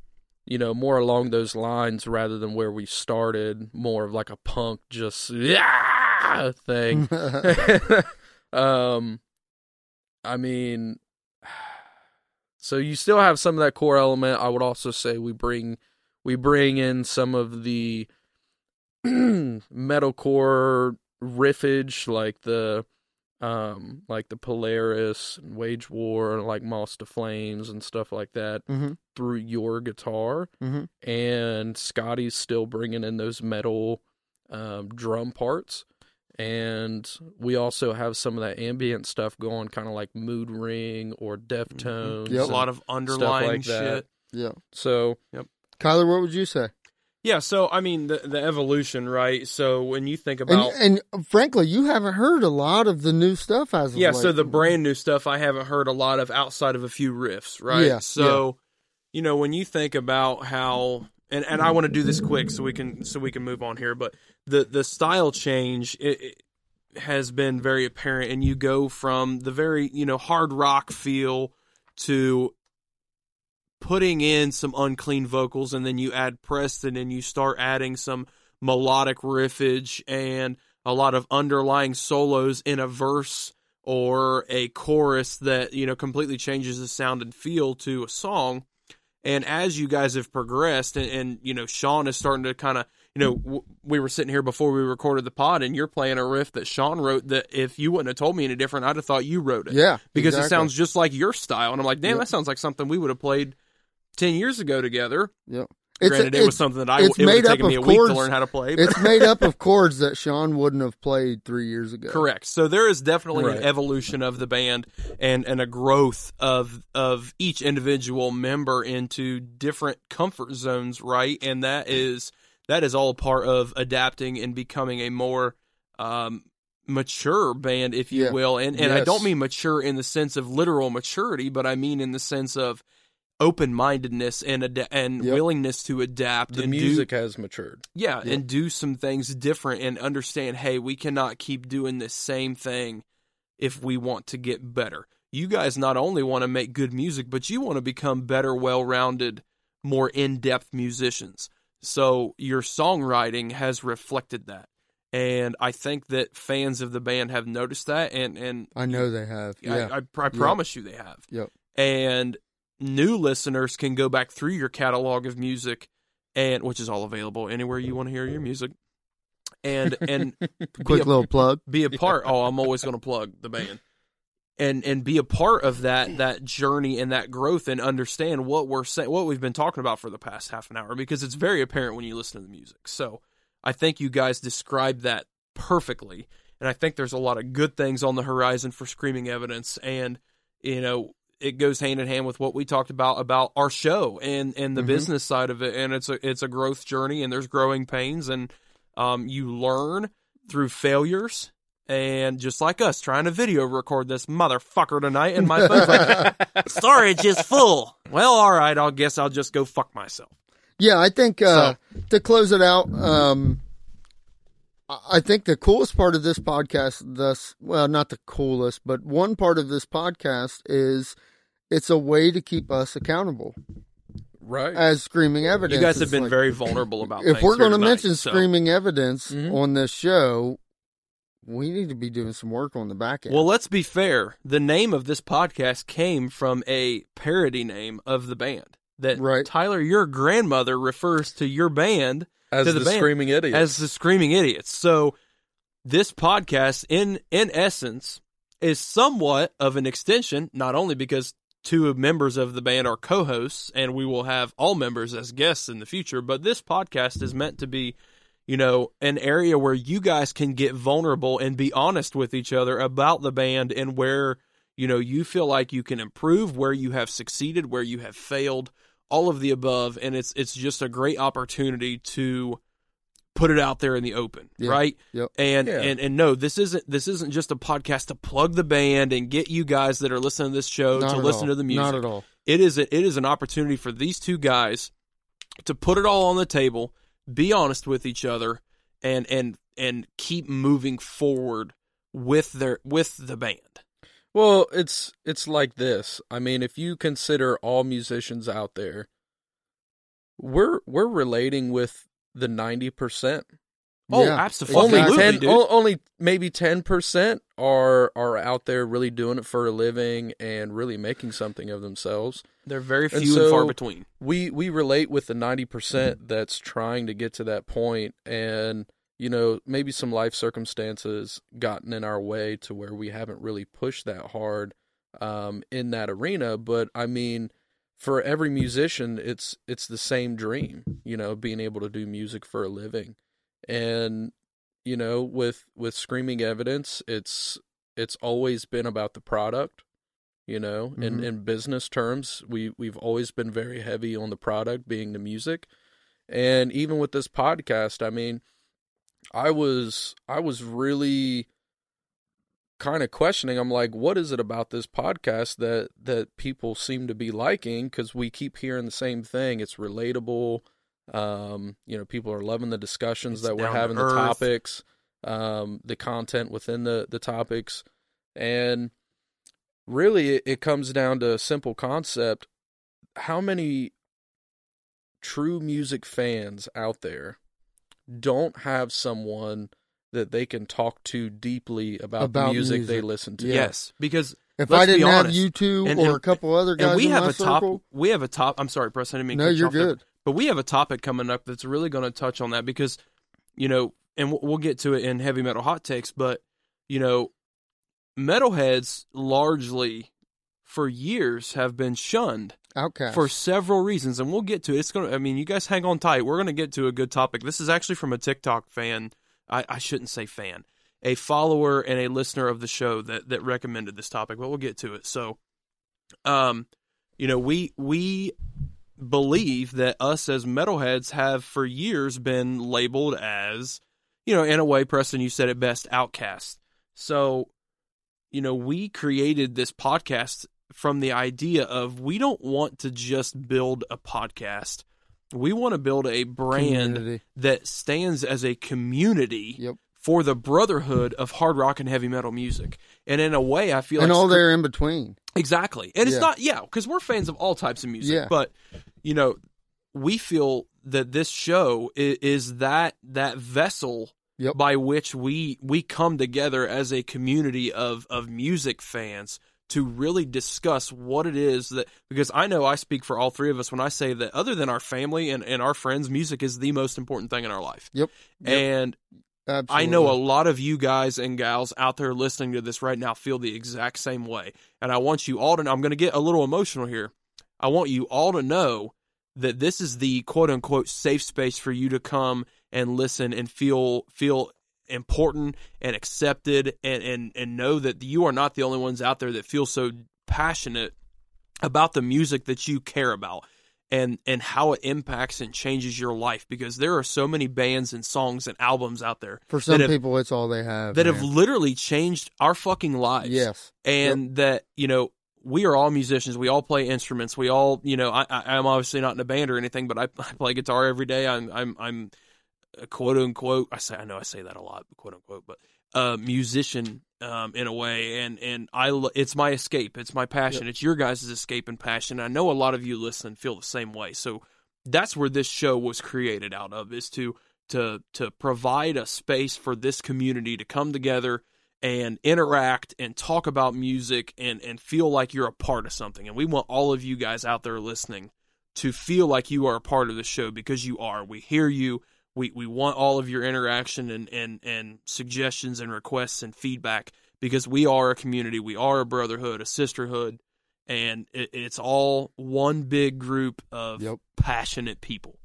you know more along those lines rather than where we started more of like a punk just yeah! thing. (laughs) (laughs) Um i mean (sighs) so you still have some of that core element. I would also say we bring we bring in some of the (clears throat) metalcore riffage like the um like the Polaris and Wage War and like Moths to Flames and stuff like that Mhm. through your guitar Mhm. and Scotty's still bringing in those metal um, drum parts and we also have some of that ambient stuff going kind of like Moodring or Deftones Yep. a lot of underlying like that. shit. yeah. so yep. Kyler, what would you say? Yeah, so I mean the the evolution, right? So when you think And, about and uh, frankly, you haven't heard a lot of the new stuff as of yeah, late. so the brand new stuff I haven't heard a lot of outside of a few riffs, right? Yeah, so you know when you think about how and and I want to do this quick so we can so we can move on here, but the the style change it, it has been very apparent, and you go from the very you know hard rock feel to putting in some unclean vocals and then you add Preston and you start adding some melodic riffage and a lot of underlying solos in a verse or a chorus that you know completely changes the sound and feel to a song. And as you guys have progressed and, and you know Sean is starting to kind of you know w- we were sitting here before we recorded the pod and you're playing a riff that Sean wrote that if you wouldn't have told me any different I'd have thought you wrote it. Yeah, because it sounds just like your style and I'm like damn Yep. that sounds like something we would have played 10 years ago together Yeah. It's, granted it was something that I it would have taken me a of week to learn how to play but- it's made up (laughs) of chords that Sean wouldn't have played three years ago. Correct. So there is definitely Right. an evolution of the band and, and a growth of of each individual member into different comfort zones, right? And that is that is all part of adapting and becoming a more um, mature band, if you Yeah. will. And and I don't mean mature in the sense of literal maturity, but I mean in the sense of open mindedness and ad- and Yep. willingness to adapt. the and do- music has matured yeah, Yeah. and do some things different and understand, hey, we cannot keep doing the same thing if we want to get better. You guys not only want to make good music, but you want to become better, well rounded, more in depth musicians. So your songwriting has reflected that. And I think that fans of the band have noticed that and, and I know they have. Yeah. I, I, I promise you they have. Yep. And new listeners can go back through your catalog of music, and which is all available anywhere you want to hear your music, and and (laughs) Quick a, little plug. (laughs) be a part. Oh, I'm always going to plug the band, and and be a part of that that journey and that growth, and understand what we're saying, what we've been talking about for the past half an hour, because it's very apparent when you listen to the music. So I think you guys described that perfectly, and I think there's a lot of good things on the horizon for Screaming Evidence, and you know it goes hand in hand with what we talked about about our show and and the Mhm. business side of it, and it's a it's a growth journey, and there's growing pains, and um, you learn through failures. And just like us trying to video record this motherfucker tonight, and my phone's like, (laughs) storage is full. Well, all right, I'll guess I'll just go fuck myself. Yeah, I think uh, to close it out, um, I think the coolest part of this podcast, thus, well, not the coolest, but one part of this podcast is it's a way to keep us accountable right as screaming evidence. You guys have been like, very vulnerable about. If we're going to mention so- screaming evidence Mhm. on this show, we need to be doing some work on the back end. Well, let's be fair. The name of this podcast came from a parody name of the band. That Right. Tyler, your grandmother refers to your band as to the, the band screaming idiot as the Screaming Idiots. So this podcast, in in essence, is somewhat of an extension, not only because two members of the band are co-hosts, and we will have all members as guests in the future. But this podcast is meant to be, you know, an area where you guys can get vulnerable and be honest with each other about the band and where you know you feel like you can improve, where you have succeeded, where you have failed, all of the above, and it's it's just a great opportunity to put it out there in the open, Yeah. right? Yep. And Yeah. and and no, this isn't this isn't just a podcast to plug the band and get you guys that are listening to this show Not to listen all. to the music. Not at all. It is a, it is an opportunity for these two guys to put it all on the table, be honest with each other, and and and keep moving forward with their with the band. Well, it's it's like this. I mean, if you consider all musicians out there, we're we're relating with the ninety percent. Oh, Yeah, absolutely, Only ten, dude. o- only maybe ten percent are are out there really doing it for a living and really making something of themselves. They're very And few and far between. we we relate with the 90% that's trying to get to that point and you know maybe some life circumstances gotten in our way to where we haven't really pushed that hard um, in that arena. But i mean for every musician it's it's the same dream you know being able to do music for a living. And you know with with screaming evidence it's it's always been about the product you know. In Mhm. in business terms we we've always been very heavy on the product being the music. And even with this podcast i mean i was i was really kind of questioning i'm like what is it about this podcast that that people seem to be liking? Because we keep hearing the same thing. It's relatable. Um you know people are loving the discussions It's that we're having the topics um the content within the the topics. And really it, it comes down to a simple concept. How many true music fans out there don't have someone that they can talk to deeply about, About the music, they listen to Yeah. Yes, because If Let's I didn't have honest. you two And- or and- a couple other guys and we in have my a top. We have a top. I'm sorry, Preston. I didn't mean no, cut you you're off there. good. But we have a topic coming up that's really going to touch on that because, you know, and we'll- we'll get to it in heavy metal hot takes, but, you know, metalheads largely for years have been shunned Outcast. for several reasons, and we'll get to it. It's to, I mean, you guys hang on tight. We're going to get to a good topic. This is actually from a TikTok fan. I, I shouldn't say fan, a follower and a listener of the show that, that recommended this topic, but we'll get to it. So, um, you know, we, we believe that us as metalheads have for years been labeled as, you know, in a way, Preston, you said it best, outcast. So, you know, we created this podcast from the idea of we don't want to just build a podcast. We want to build a brand Community. that stands as a community Yep. for the brotherhood of hard rock and heavy metal music. And in a way, I feel and like all there in between. Exactly. And it's not, yeah, because we're fans of all types of music. Yeah. But, you know, we feel that this show is, is that that vessel Yep. by which we we come together as a community of of music fans to really discuss what it is that because I know I speak for all three of us when I say that other than our family and, and our friends, music is the most important thing in our life. Yep. Yep. And Absolutely. I know a lot of you guys and gals out there listening to this right now feel the exact same way. And I want you all to know, I'm going to get a little emotional here. I want you all to know that this is the quote unquote safe space for you to come and listen and feel, feel important and accepted and, and, and know that you are not the only ones out there that feel so passionate about the music that you care about and and how it impacts and changes your life because there are so many bands and songs and albums out there For some have- people, it's all they have. that have literally changed our fucking lives. Yes. And that, you know, we are all musicians. We all play instruments. We all, you know, I, I, I'm obviously not in a band or anything, but I, (laughs) I play guitar every day. I'm, I'm, I'm quote unquote. I say, I know I say that a lot, quote unquote, but a musician, um, in a way. And, and I, it's my escape. It's my passion. It's your guys' escape and passion. I know a lot of you listen feel the same way. So that's where this show was created out of is to, to, to provide a space for this community to come together and interact and talk about music and and feel like you're a part of something. And we want all of you guys out there listening to feel like you are a part of the show because you are. We hear you. We we want all of your interaction and and and suggestions and requests and feedback because we are a community. We are a brotherhood, a sisterhood. and it, it's all one big group of Yep. passionate people.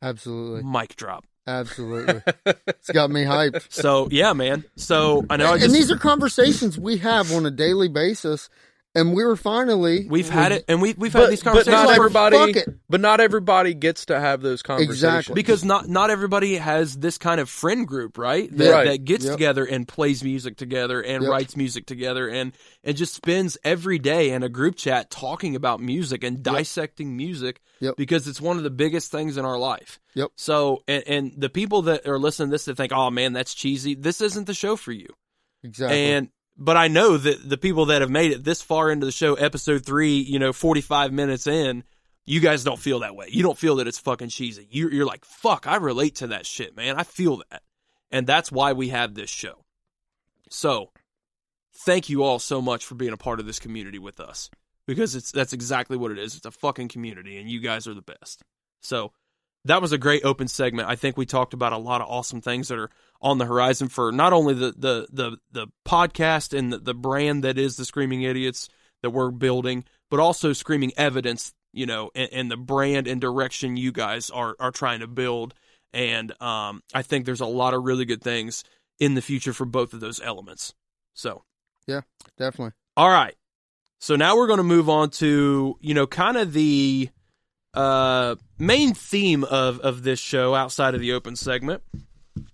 Absolutely. Mic drop. Absolutely. (laughs) it's got me hyped. So yeah, man. So I know I and these are conversations we have on a daily basis, and we were finally we've had it, and we we've But, had these but conversations not like, everybody. fuck it. But not everybody gets to have those conversations. Exactly. because not not everybody has this kind of friend group, right? That, Right. that gets Yep. together and plays music together and Yep. writes music together and and just spends every day in a group chat talking about music and dissecting music Yep. because it's one of the biggest things in our life. Yep. So and, and the people that are listening to this that think, oh man, that's cheesy. This isn't the show for you. exactly. And but I know that the people that have made it this far into the show, episode three, you know, forty five minutes in, you guys don't feel that way. You don't feel that it's fucking cheesy. You're, you're like, fuck, I relate to that shit, man. I feel that, and that's why we have this show. So, thank you all so much for being a part of this community with us because it's that's exactly what it is. It's a fucking community, and you guys are the best. So. That was a great open segment. I think we talked about a lot of awesome things that are on the horizon for not only the the the, the podcast and the, the brand that is the Screaming Idiots that we're building, but also Screaming Evidence, you know, and, and the brand and direction you guys are are trying to build. And um, I think there's a lot of really good things in the future for both of those elements. So, yeah, Definitely. all right. So now we're going to move on to, you know, kind of the uh, main theme of, of this show outside of the open segment.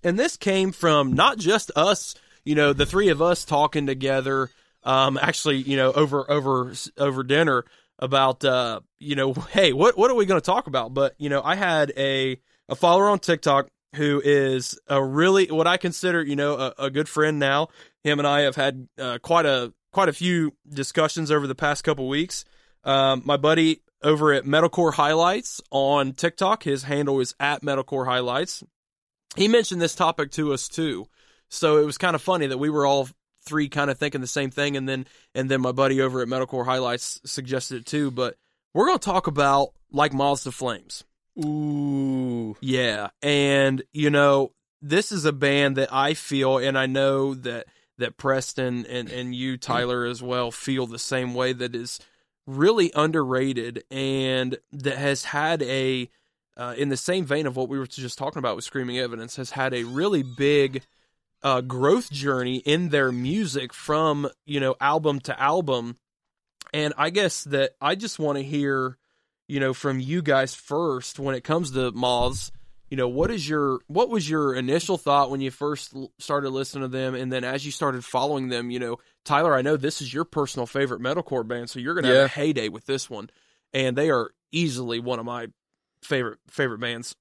And this came from not just us, you know, the three of us talking together, um, actually, you know, over, over, over dinner about, uh, you know, (laughs) hey, what, what are we going to talk about? But, you know, I had a, a follower on TikTok who is a really, what I consider, you know, a, a good friend now. Him and I have had uh, quite a, quite a few discussions over the past couple weeks. Um, my buddy over at Metalcore Highlights on TikTok, his handle is at Metalcore Highlights. He mentioned this topic to us too, so it was kind of funny that we were all three kind of thinking the same thing, and then and then my buddy over at Metalcore Highlights suggested it too. But we're going to talk about like Moths to Flames. Ooh. Yeah, and you know, this is a band that I feel, and I know that that Preston and and you Tyler as well feel the same way. That is really underrated, and that has had a uh, in the same vein of what we were just talking about with Screaming Evidence, has had a really big uh, growth journey in their music from you know album to album, and I guess that I just want to hear you know from you guys first when it comes to moths you know what is your what was your initial thought when you first started listening to them? And then as you started following them you know tyler i know this is your personal favorite metalcore band so you're gonna have a heyday with this one. And they are easily one of my favorite favorite bands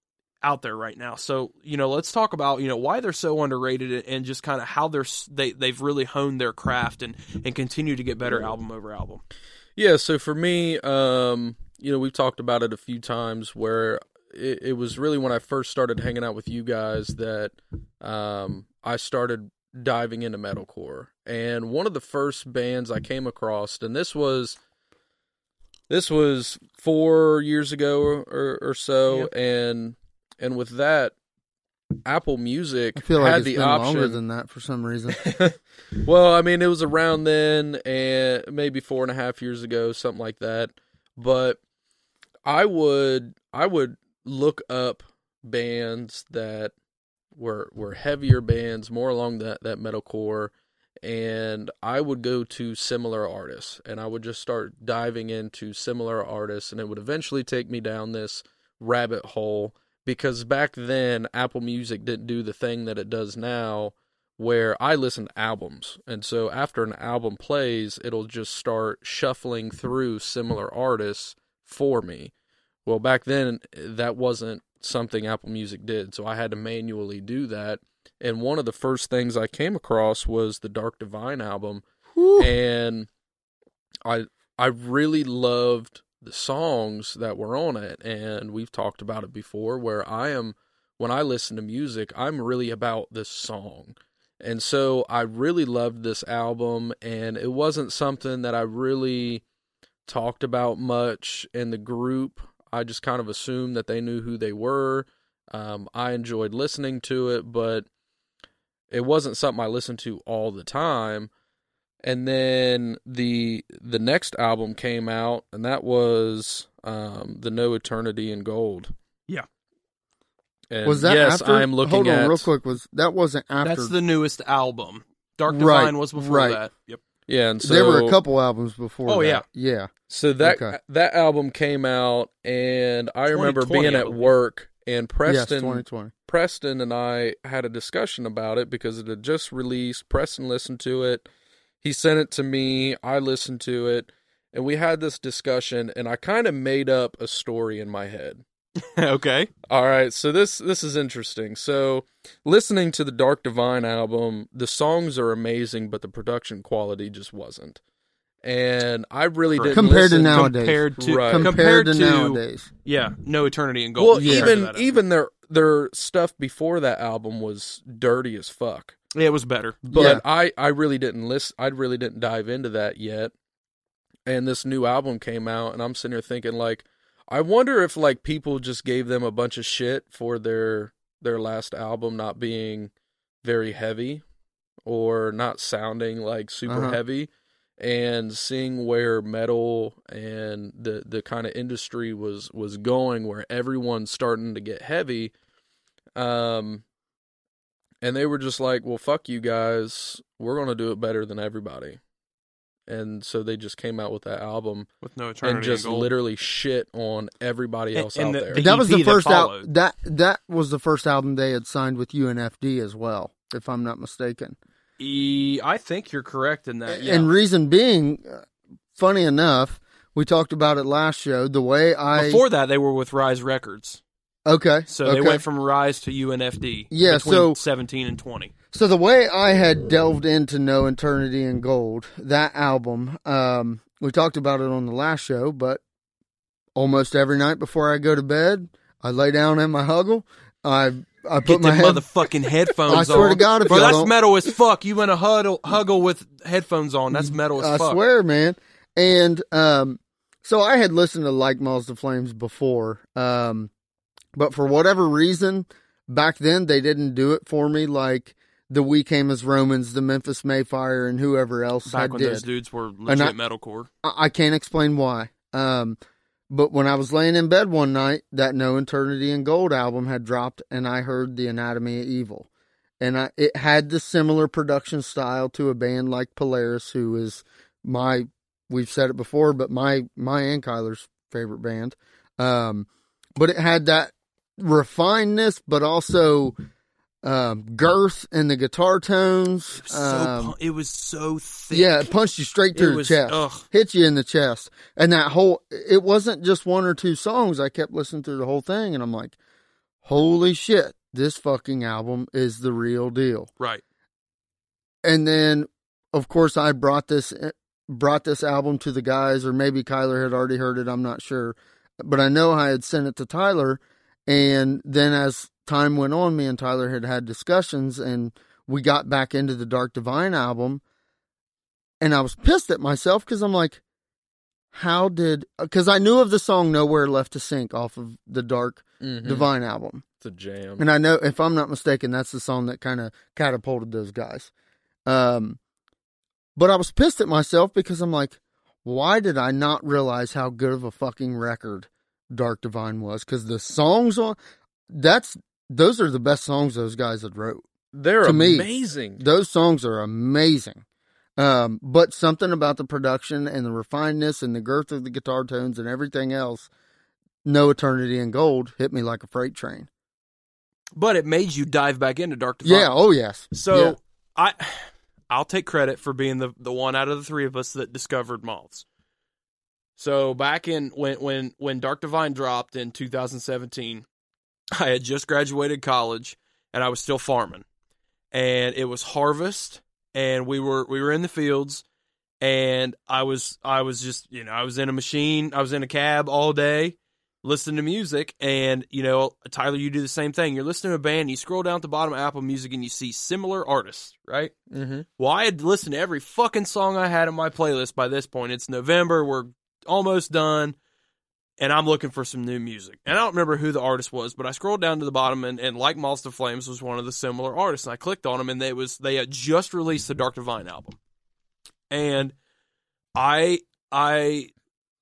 out there right now. So you know let's talk about you know why they're so underrated and just kind of how they're they, they've really honed their craft and and continue to get better album over album. Yeah, so for me, um, you know, we've talked about it a few times where it, it was really when I first started hanging out with you guys that um, I started diving into metalcore. And one of the first bands I came across, and this was this was four years ago or, or so, and and with that, Apple Music I feel like had the option. longer than that for some reason. (laughs) well, I mean, it was around then, and maybe four and a half years ago, something like that. But I would, I would look up bands that were were heavier bands, more along that that metalcore, and I would go to similar artists, and I would just start diving into similar artists, and it would eventually take me down this rabbit hole because back then Apple Music didn't do the thing that it does now where I listen to albums. And so after an album plays, it'll just start shuffling through similar artists for me. Well, back then, that wasn't something Apple Music did. So I had to manually do that. And one of the first things I came across was the Dark Divine album. And I I really loved the songs that were on it. And we've talked about it before where I am when I listen to music, I'm really about this song. And so I really loved this album, and it wasn't something that I really talked about much in the group. I just kind of assumed that they knew who they were. Um, I enjoyed listening to it, but it wasn't something I listened to all the time. and then the the next album came out, and that was um, the No Eternity in Gold. Yeah. And Was that yes, after? I'm looking Hold on, at real quick. Was that wasn't after? That's the newest album. Dark Right, Divine was before right. that. Yep. Yeah, and so there were a couple albums before. Oh, that. yeah. So that Okay. that album came out, and I remember being I at work, and Preston 2020. Preston and I had a discussion about it because it had just released. Preston listened to it. He sent it to me. I listened to it. And we had this discussion and I kind of made up a story in my head. (laughs) okay. All right, so this this is interesting. So, listening to the Dark Divine album, the songs are amazing, but the production quality just wasn't. And I really Correct. didn't Compared to nowadays. Compared to Right. Compared, to, to- nowadays. yeah, No Eternity in Gold. Well, Yeah. even even their their stuff before that album was dirty as fuck. yeah, it was better. but Yeah. I I really didn't listen. I really didn't dive into that yet. And this new album came out, and I'm sitting here thinking like, I wonder if like people just gave them a bunch of shit for their their last album not being very heavy or not sounding like super Uh-huh. heavy. And seeing where metal and the the kind of industry was was going where everyone's starting to get heavy um and they were just like well fuck you guys. We're going to do it better than everybody and so they just came out with that album With No Eternity and just in Gold. literally shit on everybody else and out the- there the- that was the EP that first followed. album. That that was the first album they had signed with UNFD as well, if I'm not mistaken. E, I think you're correct in that. Yeah. And reason being, uh, funny enough, we talked about it last show. The way I Before that, they were with Rise Records, okay, so okay. they went from Rise to UNFD. Yeah, between so- 17 and 20. So the way I had delved into No Eternity in Gold, that album, um, we talked about it on the last show, but almost every night before I go to bed, I lay down in my huggle. I I put Get my head. motherfucking (laughs) headphones on. I swear on. to God, if Bro, that's don't- metal as fuck. You in a huddle, huggle with headphones on. That's metal as I fuck. I swear, man. And um, so I had listened to Like Moths to Flames before, um, but for whatever reason, back then they didn't do it for me like the We Came as Romans, the Memphis May Fire, and whoever else I Back when did. those dudes were legit I- metalcore. I, I can't explain why. Um, but when I was laying in bed one night, that No Eternity in Gold album had dropped, and I heard The Anatomy of Evil, and I, it had the similar production style to a band like Polaris, who is my we've said it before, but my my and Kyler's favorite band. Um, but it had that refinedness, but also um, girth in the guitar tones. It was, so, Um, pu- it was so thick. yeah, it punched you straight through the was- chest ugh. hit you in the chest. And that whole, it wasn't just one or two songs. I kept listening through the whole thing and I'm like, holy shit, this fucking album is the real deal. Right. And then, of course, I brought this, brought this album to the guys, or maybe Kyler had already heard it. I'm not sure. But I know I had sent it to Tyler. And then as time went on, me and Tyler had had discussions and we got back into the Dark Divine album. And I was pissed at myself because I'm like, how did, because I knew of the song Nowhere Left to Sink off of the Dark Mhm. Divine album. it's a jam And I know, if I'm not mistaken, that's the song that kind of catapulted those guys. Um, but I was pissed at myself because I'm like, why did I not realize how good of a fucking record Dark Divine was? Because the songs on that's those are the best songs those guys had wrote. they're to me, amazing Those songs are amazing. Um, but something about the production and the refinedness and the girth of the guitar tones and everything else, No Eternity in Gold hit me like a freight train. But it made you dive back into Dark Divine. Yeah. Oh yes. So Yeah. I, I'll take credit for being the the one out of the three of us that discovered moths. So back in when when when Dark Divine dropped in 2017, (laughs) I had just graduated college and I was still farming, and it was harvest, and we were we were in the fields, and I was I was just you know I was in a machine, I was in a cab all day, listening to music and you know tyler you do the same thing. You're listening to a band you scroll down at the bottom of apple music and you see similar artists right? Mm-hmm. well i had listened to every fucking song i had on my playlist by this point. It's november we're almost done and i'm looking for some new music and i don't remember who the artist was but i scrolled down to the bottom and, and like Moths to flames was one of the similar artists and i clicked on them and they was they had just released the dark divine album And I I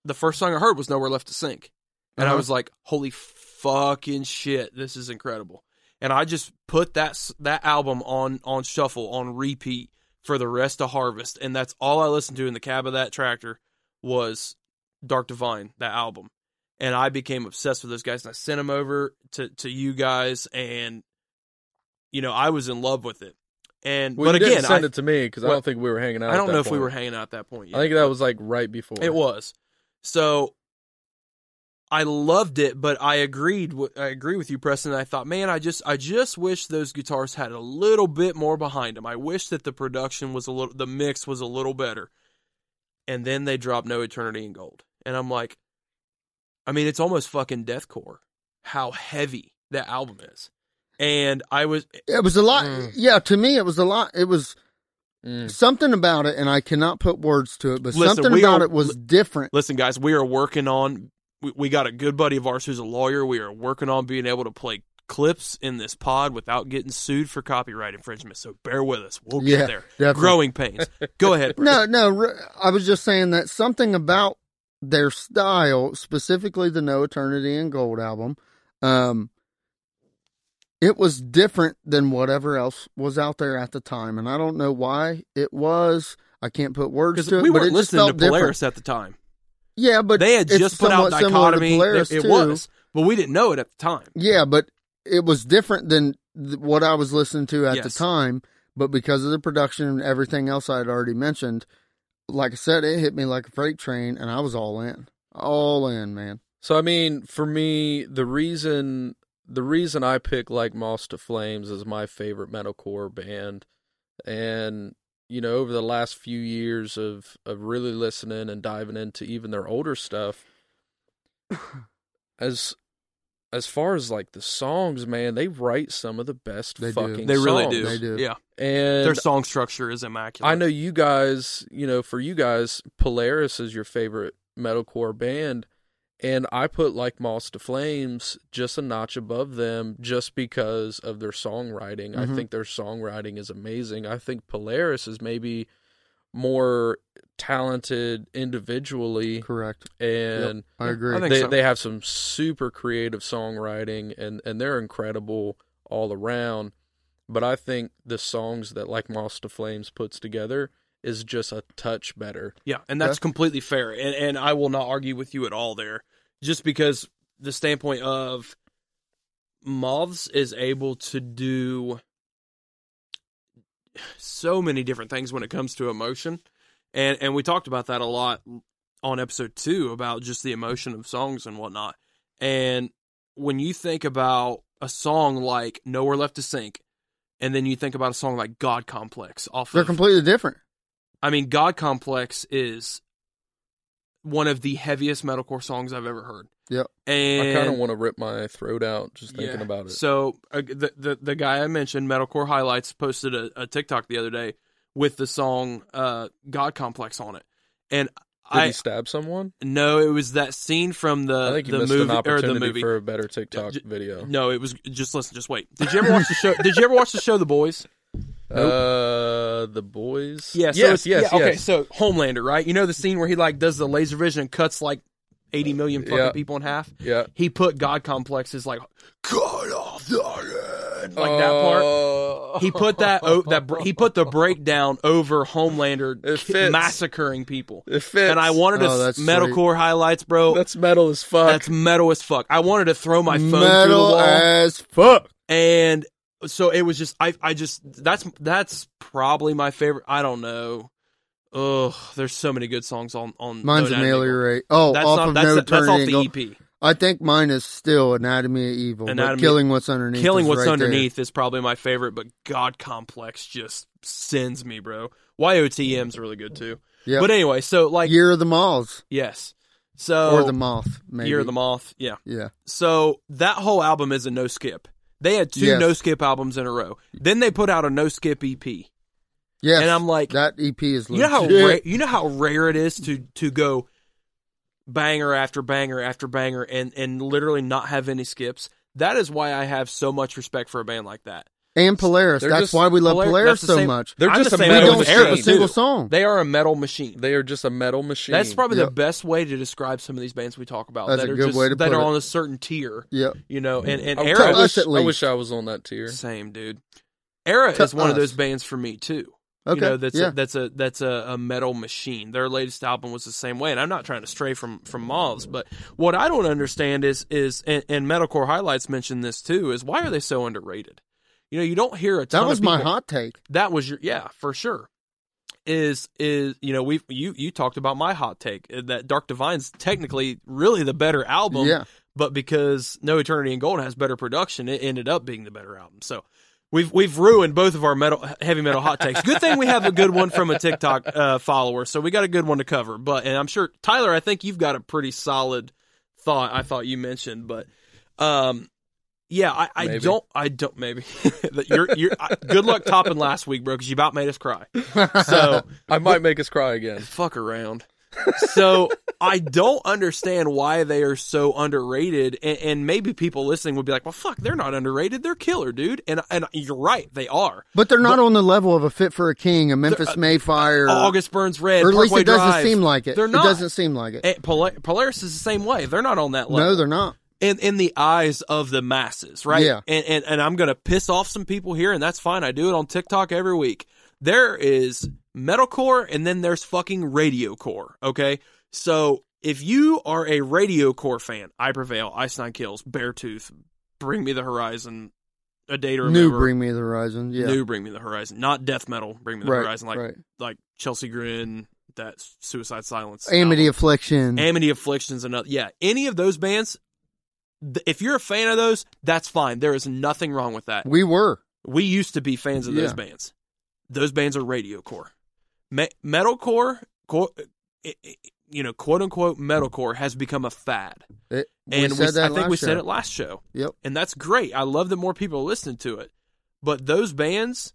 the first song I heard was Nowhere Left to Sink. And I Uh-huh. was like, "Holy fucking shit, this is incredible." And I just put that that album on on shuffle on repeat for the rest of Harvest, and that's all I listened to in the cab of that tractor was Dark Divine, that album. And I became obsessed with those guys, and I sent them over to to you guys, and you know I was in love with it. And Well, but you again, didn't send I, it to me because I don't think we were hanging out. I don't know if we were hanging out at that point yet. I think that was like right before. It was. So I loved it, but I agreed. w- I agree with you, Preston. I thought, man, I just, I just wish those guitars had a little bit more behind them. I wish that the production was a little, the mix was a little better. And then they dropped No Eternity in Gold, and I'm like, I mean, it's almost fucking deathcore. How heavy that album is, and I was, It was a lot. Mm. Yeah, to me, it was a lot. It was Mm. something about it, and I cannot put words to it, but Listen, something about are- it was different. Listen, guys, we are working on. We, we got a good buddy of ours who's a lawyer. We are working on being able to play clips in this pod without getting sued for copyright infringement. So bear with us. We'll get Yeah, there. definitely. Growing pains. Go ahead. (laughs) Brett. No, no, I was just saying that something about their style, specifically the No Eternity in Gold album, um, it was different than whatever else was out there at the time, and I don't know why it was. I can't put words to it, we weren't it listening to felt different. Polaris at the time. Yeah, but They had just put out somewhat similar to Dichotomy. Polaris, it, it too. was, but we didn't know it at the time. Yeah, but it was different than th- what I was listening to at the time. But because of the production and everything else I had already mentioned, like I said, it hit me like a freight train, and I was all in, all in, man. So I mean, for me, the reason the reason I pick like Moths to Flames as my favorite metalcore band, and you know, over the last few years of of really listening and diving into even their older stuff, (coughs) as as far as like the songs, man, they write some of the best They do. fucking They really do. They do. Yeah. And Their song structure is immaculate. I know you guys, you know, for you guys, Polaris is your favorite metalcore band. And I put like Moths to Flames just a notch above them just because of their songwriting. I Mhm. think their songwriting is amazing. I think Polaris is maybe more talented individually Correct. and I agree. I think they so. they have some super creative songwriting and and they're incredible all around. But I think the songs that like Moths to Flames puts together is just a touch better. Yeah, and that's Yeah. completely fair, and and I will not argue with you at all there. Just because the standpoint of Moths is able to do so many different things when it comes to emotion, and and we talked about that a lot on episode two about just the emotion of songs and whatnot. And when you think about a song like "Nowhere Left to Sink," and then you think about a song like "God Complex" off They're of completely different. I mean, God Complex is one of the heaviest metalcore songs I've ever heard. Yep. And I kind of want to rip my throat out just thinking yeah. about it. So uh, the, the the guy I mentioned, Metalcore Highlights, posted a, a TikTok the other day with the song uh, "God Complex" on it, and Did I he stab someone? no, it was that scene from the I think you the movie or the movie. for a better TikTok video. No, it was just listen, just wait. Did you ever watch the show? Did you ever watch the show The Boys? (laughs) Uh, the boys. Yeah. So yes, yes, yeah, Okay. So Homelander, right? You know the scene where he like does the laser vision and cuts like eighty million fucking Yeah. people in half. yeah. he put God complexes like cut off the head, like that part. part. He put that oh, that br- he put the breakdown over Homelander It massacring people. It fits. And I wanted to Oh, s- that's metalcore highlights, bro. That's, That's metal as fuck. That's metal as fuck. I wanted to throw my phone through the Metal wall, as fuck. and so it was just I I just that's that's probably my favorite. I don't know. Ugh, there's so many good songs on on. Mine's No Anatomy of Gold. Ameliorate. Oh, That's off not of that's No that's off Eternity in the EP. I think mine is still Anatomy of Evil. Anatomy- but Killing What's Underneath. Killing is What's right. Underneath is probably my favorite, but God Complex just sends me, bro. YOTM's really good too. Yep. But anyway, so like Year of the Moths. yes. So or the Moth, maybe. Year of the Moth, yeah. Yeah. So that whole album is a no skip. They had two Yes. no skip albums in a row. Then they put out a no skip EP. Yes. And I'm like, that EP is you know how ra- you know how rare it is to to go banger after banger after banger and and literally not have any skips. That is why I have so much respect for a band like that. and Polaris. They're That's just- why we love Polar- Polaris so same- much. They're just the a same We way metal don't with skip Arrow, a machine. single song. They are a metal machine. They are just a metal machine. That's probably Yep. the best way to describe some of these bands we talk about. That's that a are good just way to that put are it. on a certain tier. Yep. You know, and and I, Erra I wish, I wish I was on that tier. same dude. Erra To is one of those bands for me too. Okay. You know, that's yeah. a, that's a that's a, a metal machine. Their latest album was the same way, and I'm not trying to stray from from Moths, but what I don't understand is is and, and metalcore highlights mentioned this too is why are they so underrated? You know, you don't hear a ton that was my hot take. that was your yeah for sure is is you know we you you talked about my hot take uh, that dark divine's technically really the better album Yeah. but because no eternity in gold has better production it ended up being the better album so we've we've ruined both of our metal heavy metal hot takes good thing we have a good one from a tiktok uh, follower so we got a good one to cover but and i'm sure tyler i think you've got a pretty solid thought i thought you mentioned but um yeah, I, I don't. I don't. Maybe (laughs) you're. You're. I, good luck topping last week, bro, because you about made us cry. So (laughs) I might make us cry again. fuck around. So I don't understand why they are so underrated, and, and maybe people listening would be like, "Well, fuck, they're not underrated. They're killer, dude." And and you're right, they are. But they're not on the level of a Fit for a King, a Memphis uh, May Fire, August Burns Red, or at least it doesn't Drive. seem like it. They're It doesn't seem like it. And Pol- Polaris is the same way. They're not on that level. No, they're not. in in the eyes of the masses, right? Yeah. And and, and I'm gonna piss off some people here, and that's fine. I do it on TikTok every week. There is metalcore, and then there's fucking radiocore. Okay, so if you are a radiocore fan, I prevail, Ice Nine Kills, Beartooth, Bring Me the Horizon, A Day to Remember, New Bring Me the Horizon. Yeah. New Bring Me the Horizon, not death metal, Bring Me the right. Horizon, like right. like Chelsea Grin, that Suicide Silence, Amity album. Affliction. Amity Afflictions, another. Yeah, any of those bands. If you're a fan of those, that's fine. There is nothing wrong with that. we were. We used to be fans of those bands. Those bands are radiocore. Me- metalcore, co- i- i- you know, quote unquote metalcore has become a fad. It, we And that I think we said it last show. Yep. And that's great. I love that more people are listening to it. But those bands,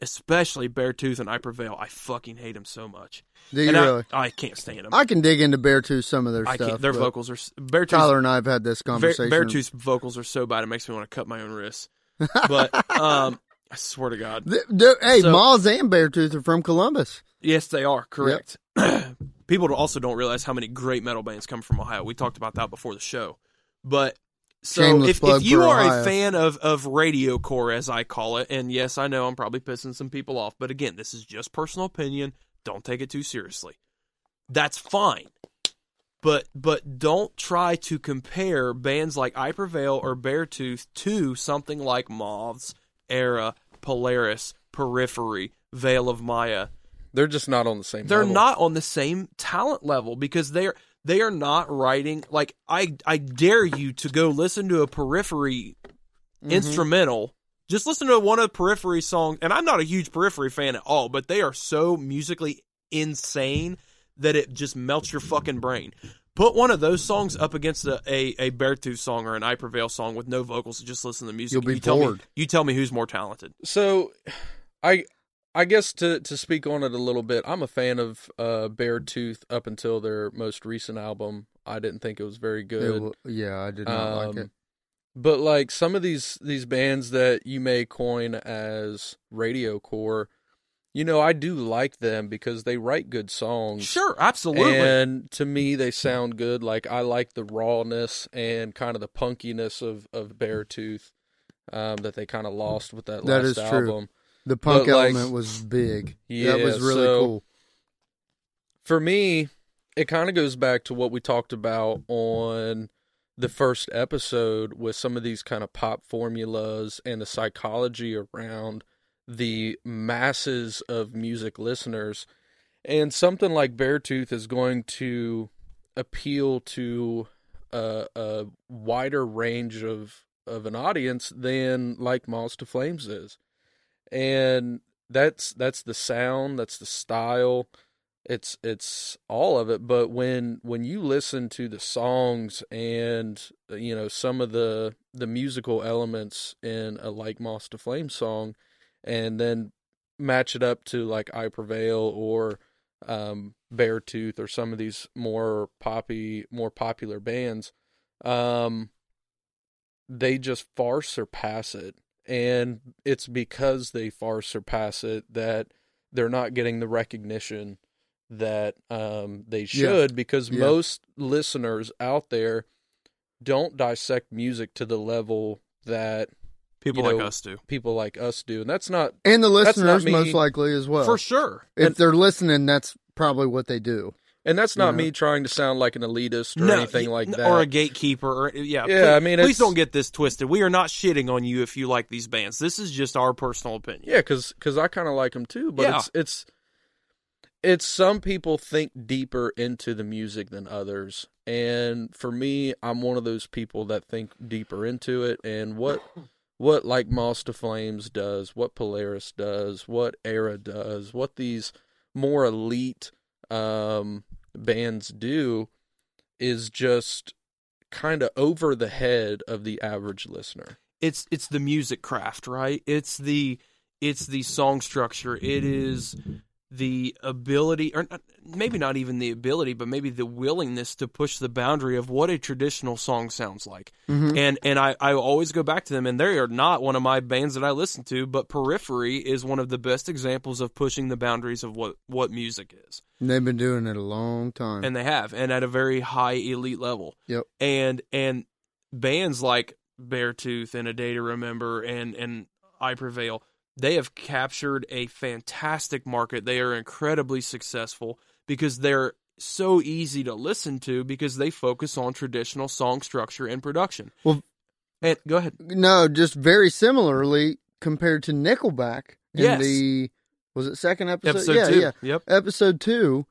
especially Beartooth and I Prevail, I fucking hate them so much. Do you and I- really? I, can't stand them. I can dig into Beartooth some of their I stuff. Their vocals are Beartooth. Tyler and I have had this Bear, conversation. Beartooth's vocals are so bad it makes me want to cut my own wrists. (laughs) But um, I swear to God, Th- th- hey, So- Moths and Beartooth are from Columbus. yes, they are correct. (clears throat) People also don't realize how many great metal bands come from Ohio. We talked about that before the show, but. So if, if you are Ohio. a fan of, of radio core as I call it, and yes, I know I'm probably pissing some people off, but again, this is just personal opinion. Don't take it too seriously. That's fine. But but don't try to compare bands like I Prevail or Beartooth to something like Moths, Erra, Polaris, Periphery, Veil of Maya. They're just not on the same. They're level. not on the same talent level because they're they are not writing like I I dare you to go listen to a Periphery Mm-hmm. instrumental. Just listen to one of the Periphery songs, and I'm not a huge Periphery fan at all, but they are so musically insane that it just melts your fucking brain. Put one of those songs up against a, a, a Beartooth song or an I Prevail song with no vocals and just listen to the music. You'll be you tell Me, you tell me who's more talented. So, I I guess to to speak on it a little bit, I'm a fan of uh, Beartooth up until their most recent album. I didn't think it was very good. wa- yeah, I did not like Um, it. But like some of these these bands that you may coin as radio core, you know, I do like them because they write good songs. Sure, absolutely. And to me, they sound good. Like I like the rawness and kind of the punkiness of of Beartooth um, that they kind of lost with that That last is true. album. The punk but, like- element was big. Yeah, that was really so- cool. For me, it kind of goes back to what we talked about on the first episode with some of these kind of pop formulas and the psychology around the masses of music listeners. And something like Beartooth is going to appeal to a, a wider range of, of an audience than like Moths to Flames is. And that's that's the sound, that's the style, it's it's all of it but when when you listen to the songs and you know some of the the musical elements in a like moths to flame song and then match it up to like i prevail or um beartooth or some of these more poppy more popular bands um they just far surpass it and it's because they far surpass it that they're not getting the recognition that um, they should because Yeah. most listeners out there don't dissect music to the level that People you like us do. people like us do and that's not And the listeners most likely as well. For sure. If And- they're listening, that's probably what they do. and that's not Yeah. me trying to sound like an elitist or anything like that Or a gatekeeper. Or, yeah. Yeah, please, I mean, please don't get this twisted. We are not shitting on you if you like these bands. This is just our personal opinion. Yeah, because I kind of like them too, but Yeah. it's it's it's some people think deeper into the music than others, and for me, I'm one of those people that think deeper into it. And what (laughs) what like Moths to Flames does, what Polaris does, what Erra does, what these more elite um, bands do, is just kind of over the head of the average listener. it's it's the music craft, right? It's the it's the song structure. It is the ability, or maybe not even the ability, but maybe the willingness to push the boundary of what a traditional song sounds like. Mhm. And and I, I always go back to them, and they are not one of my bands that I listen to, but Periphery is one of the best examples of pushing the boundaries of what what music is And they've been doing it a long time. and they have and at a very high elite level Yep. and and bands like beartooth and a day to remember and and i prevail they have captured a fantastic market they are incredibly successful because they're so easy to listen to because they focus on traditional song structure and production Well- and go ahead no, just very similarly compared to Nickelback in Yes. the was it second episode? episode yeah, two yeah. yep Episode two.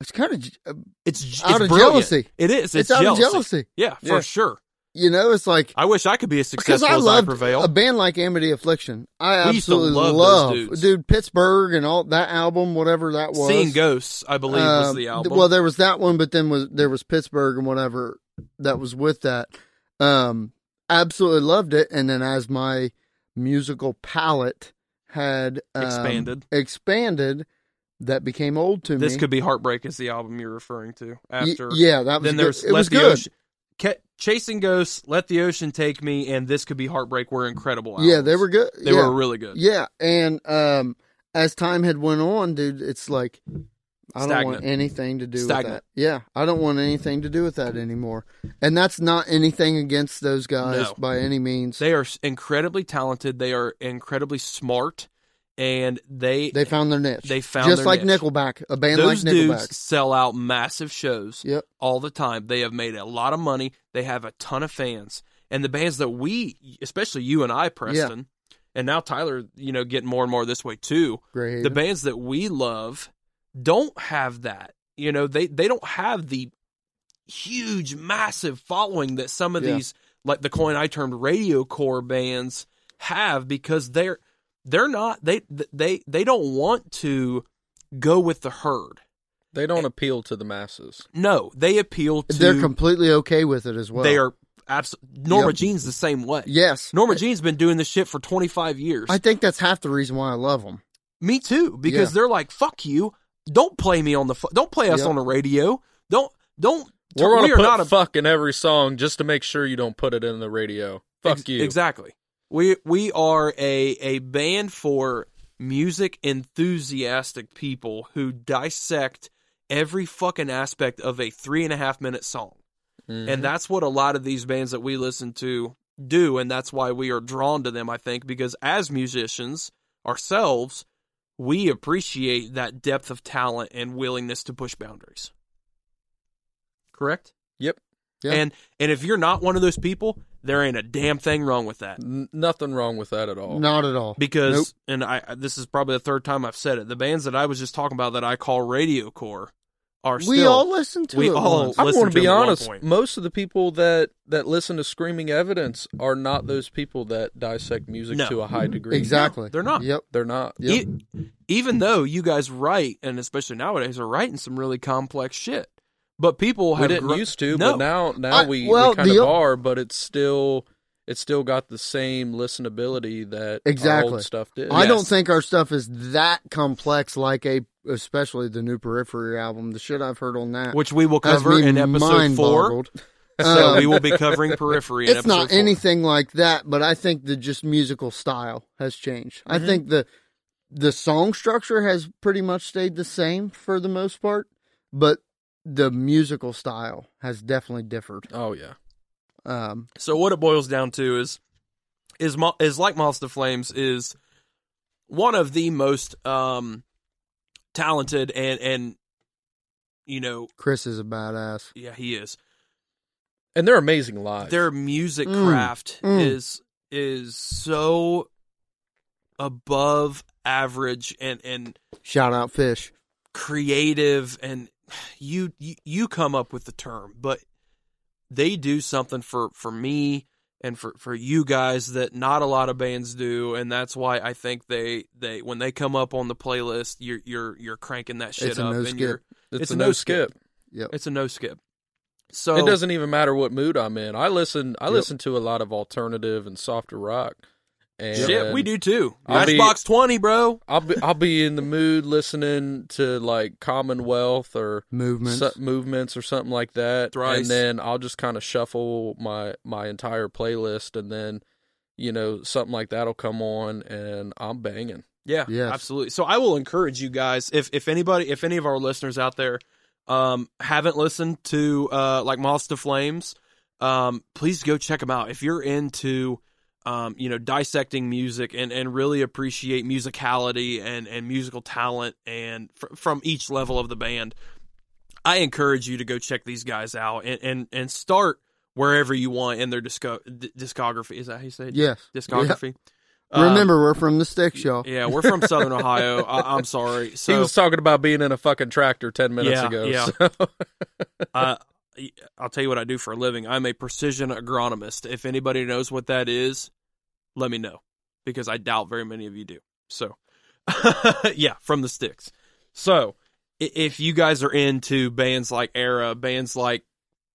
It's kind of uh, it's, it's out of brilliant. jealousy. it is It's, it's, out jealousy. of jealousy. yeah for Yeah. sure You know, it's like i wish i could be as successful I as i prevail a band like Amity Affliction. I We absolutely love love, dude Pittsburgh and all that album, whatever that was. seeing ghosts i believe was Um, the album Well, there was that one, but then was there was Pittsburgh and whatever that was with that. Um, absolutely loved it, and then as my musical palette had um, Expanded. expanded, that became old to This me. This could be Heartbreak is the album you're referring to. Y- After yeah, that was then good. there's it Let was the good. Ocean Chasing Ghosts, Let the Ocean Take Me, and This Could Be Heartbreak were incredible albums. Yeah, they were good. They yeah. were really good. Yeah, and um, as time had went on, dude, it's like I don't want anything to do with that. Yeah, I don't want anything to do with that anymore. And that's not anything against those guys No. by any means. They are incredibly talented. They are incredibly smart, and they They found their niche. They found just like niche. Nickelback, a band those like Nickelback. dudes sell out massive shows Yep. all the time. They have made a lot of money. They have a ton of fans, and the bands that we, especially you and I, Preston, and now Tyler, you know, getting more and more this way too. Great. the bands that we love don't have that. You know, they they don't have the huge, massive following that some of Yeah. these, like the coin I termed radio core bands, have because they're they're not they they they don't want to go with the herd. They don't appeal to the masses. No, they appeal to. They're completely okay with it as well. They are absolutely Norma Yep. Jean's the same way. Yes. Norma Jean's been doing this shit for twenty five years. I think that's half the reason why I love them. Me too, because Yeah. they're like, "Fuck you! Don't play me on the fu- don't play us Yep. on the radio. Don't don't." We're gonna are put not a fuck in every song just to make sure you don't put it in the radio. Fuck ex- you. exactly. We we are a a band for music enthusiastic people who dissect every fucking aspect of a three and a half minute song, Mhm. and that's what a lot of these bands that we listen to do, and that's why we are drawn to them. I think because as musicians ourselves, we appreciate that depth of talent and willingness to push boundaries. Correct. Yep. Yeah. And and if you're not one of those people, there ain't a damn thing wrong with that. N- nothing wrong with that at all. Not at all. Because Nope. and I I- this is probably the third time I've said it. The bands that I was just talking about that I call radio core are we still all listen to we it all- once. I'm listen going to to be them at one honest. Most of the people that that listen to Screaming Evidence are not those people that dissect music No. to a high degree. Exactly. they're not. Yep. They're not. Yep. E- even though you guys write, and especially nowadays, are writing some really complex shit. But people We have didn't gr- used to, no. but now now I- we, well, we kind the of are. But it's still it's still got the same listenability that our Exactly. old stuff did. I Yes. don't think our stuff is that complex, like a, especially the new Periphery album. The shit I've heard on that which we will cover in episode mind four. boggled. (laughs) So Um, we will be covering Periphery. In it's not four. anything like that, but I think the just musical style has changed. I Mhm. think the the song structure has pretty much stayed the same for the most part, but the musical style has definitely differed. Oh yeah. Um, So what it boils down to is is is like Moths to Flames is one of the most um talented and and you know Chris is a badass. yeah he is And they're amazing live. their music Mm, craft mm. is is so above average and and Shout out Fish. creative and you, you you come up with the term but they do something for for me and for for you guys that not a lot of bands do and that's why I think they they when they come up on the playlist you're you're you're cranking that shit It's a up no and skip. you're it's, it's a a no no skip. Yep. it's a no skip so It doesn't even matter what mood I'm in. I listen. I Yep. listen to a lot of alternative and softer rock. And shit we do too I'll be- Matchbox 20 bro I'll be I'll be in the mood listening to like Commonwealth or Movements. su- movements or something like that, Thrice. and then I'll just kind of shuffle my my entire playlist, and then you know something like that'll come on, and I'm banging. Yeah, Yes. absolutely. So I will encourage you guys if if anybody if any of our listeners out there um haven't listened to uh like Moths to Flames, um please go check them out. If you're into um you know dissecting music and and really appreciate musicality and and musical talent and fr- from each level of the band, I encourage you to go check these guys out and and and start wherever you want in their disco- d- discography. Is that how you say it? yes. Discography. Yeah. (laughs) Um, Remember, we're from the Sticks, y'all. yeah, we're from (laughs) Southern Ohio. I, I'm sorry. So he was talking about being in a fucking tractor ten minutes Yeah, ago. yeah. so- (laughs) uh, I'll tell you what I do for a living. I'm a precision agronomist. If anybody knows what that is, let me know because I doubt very many of you do. So, (laughs) yeah, from the sticks. So, if you guys are into bands like Erra, bands like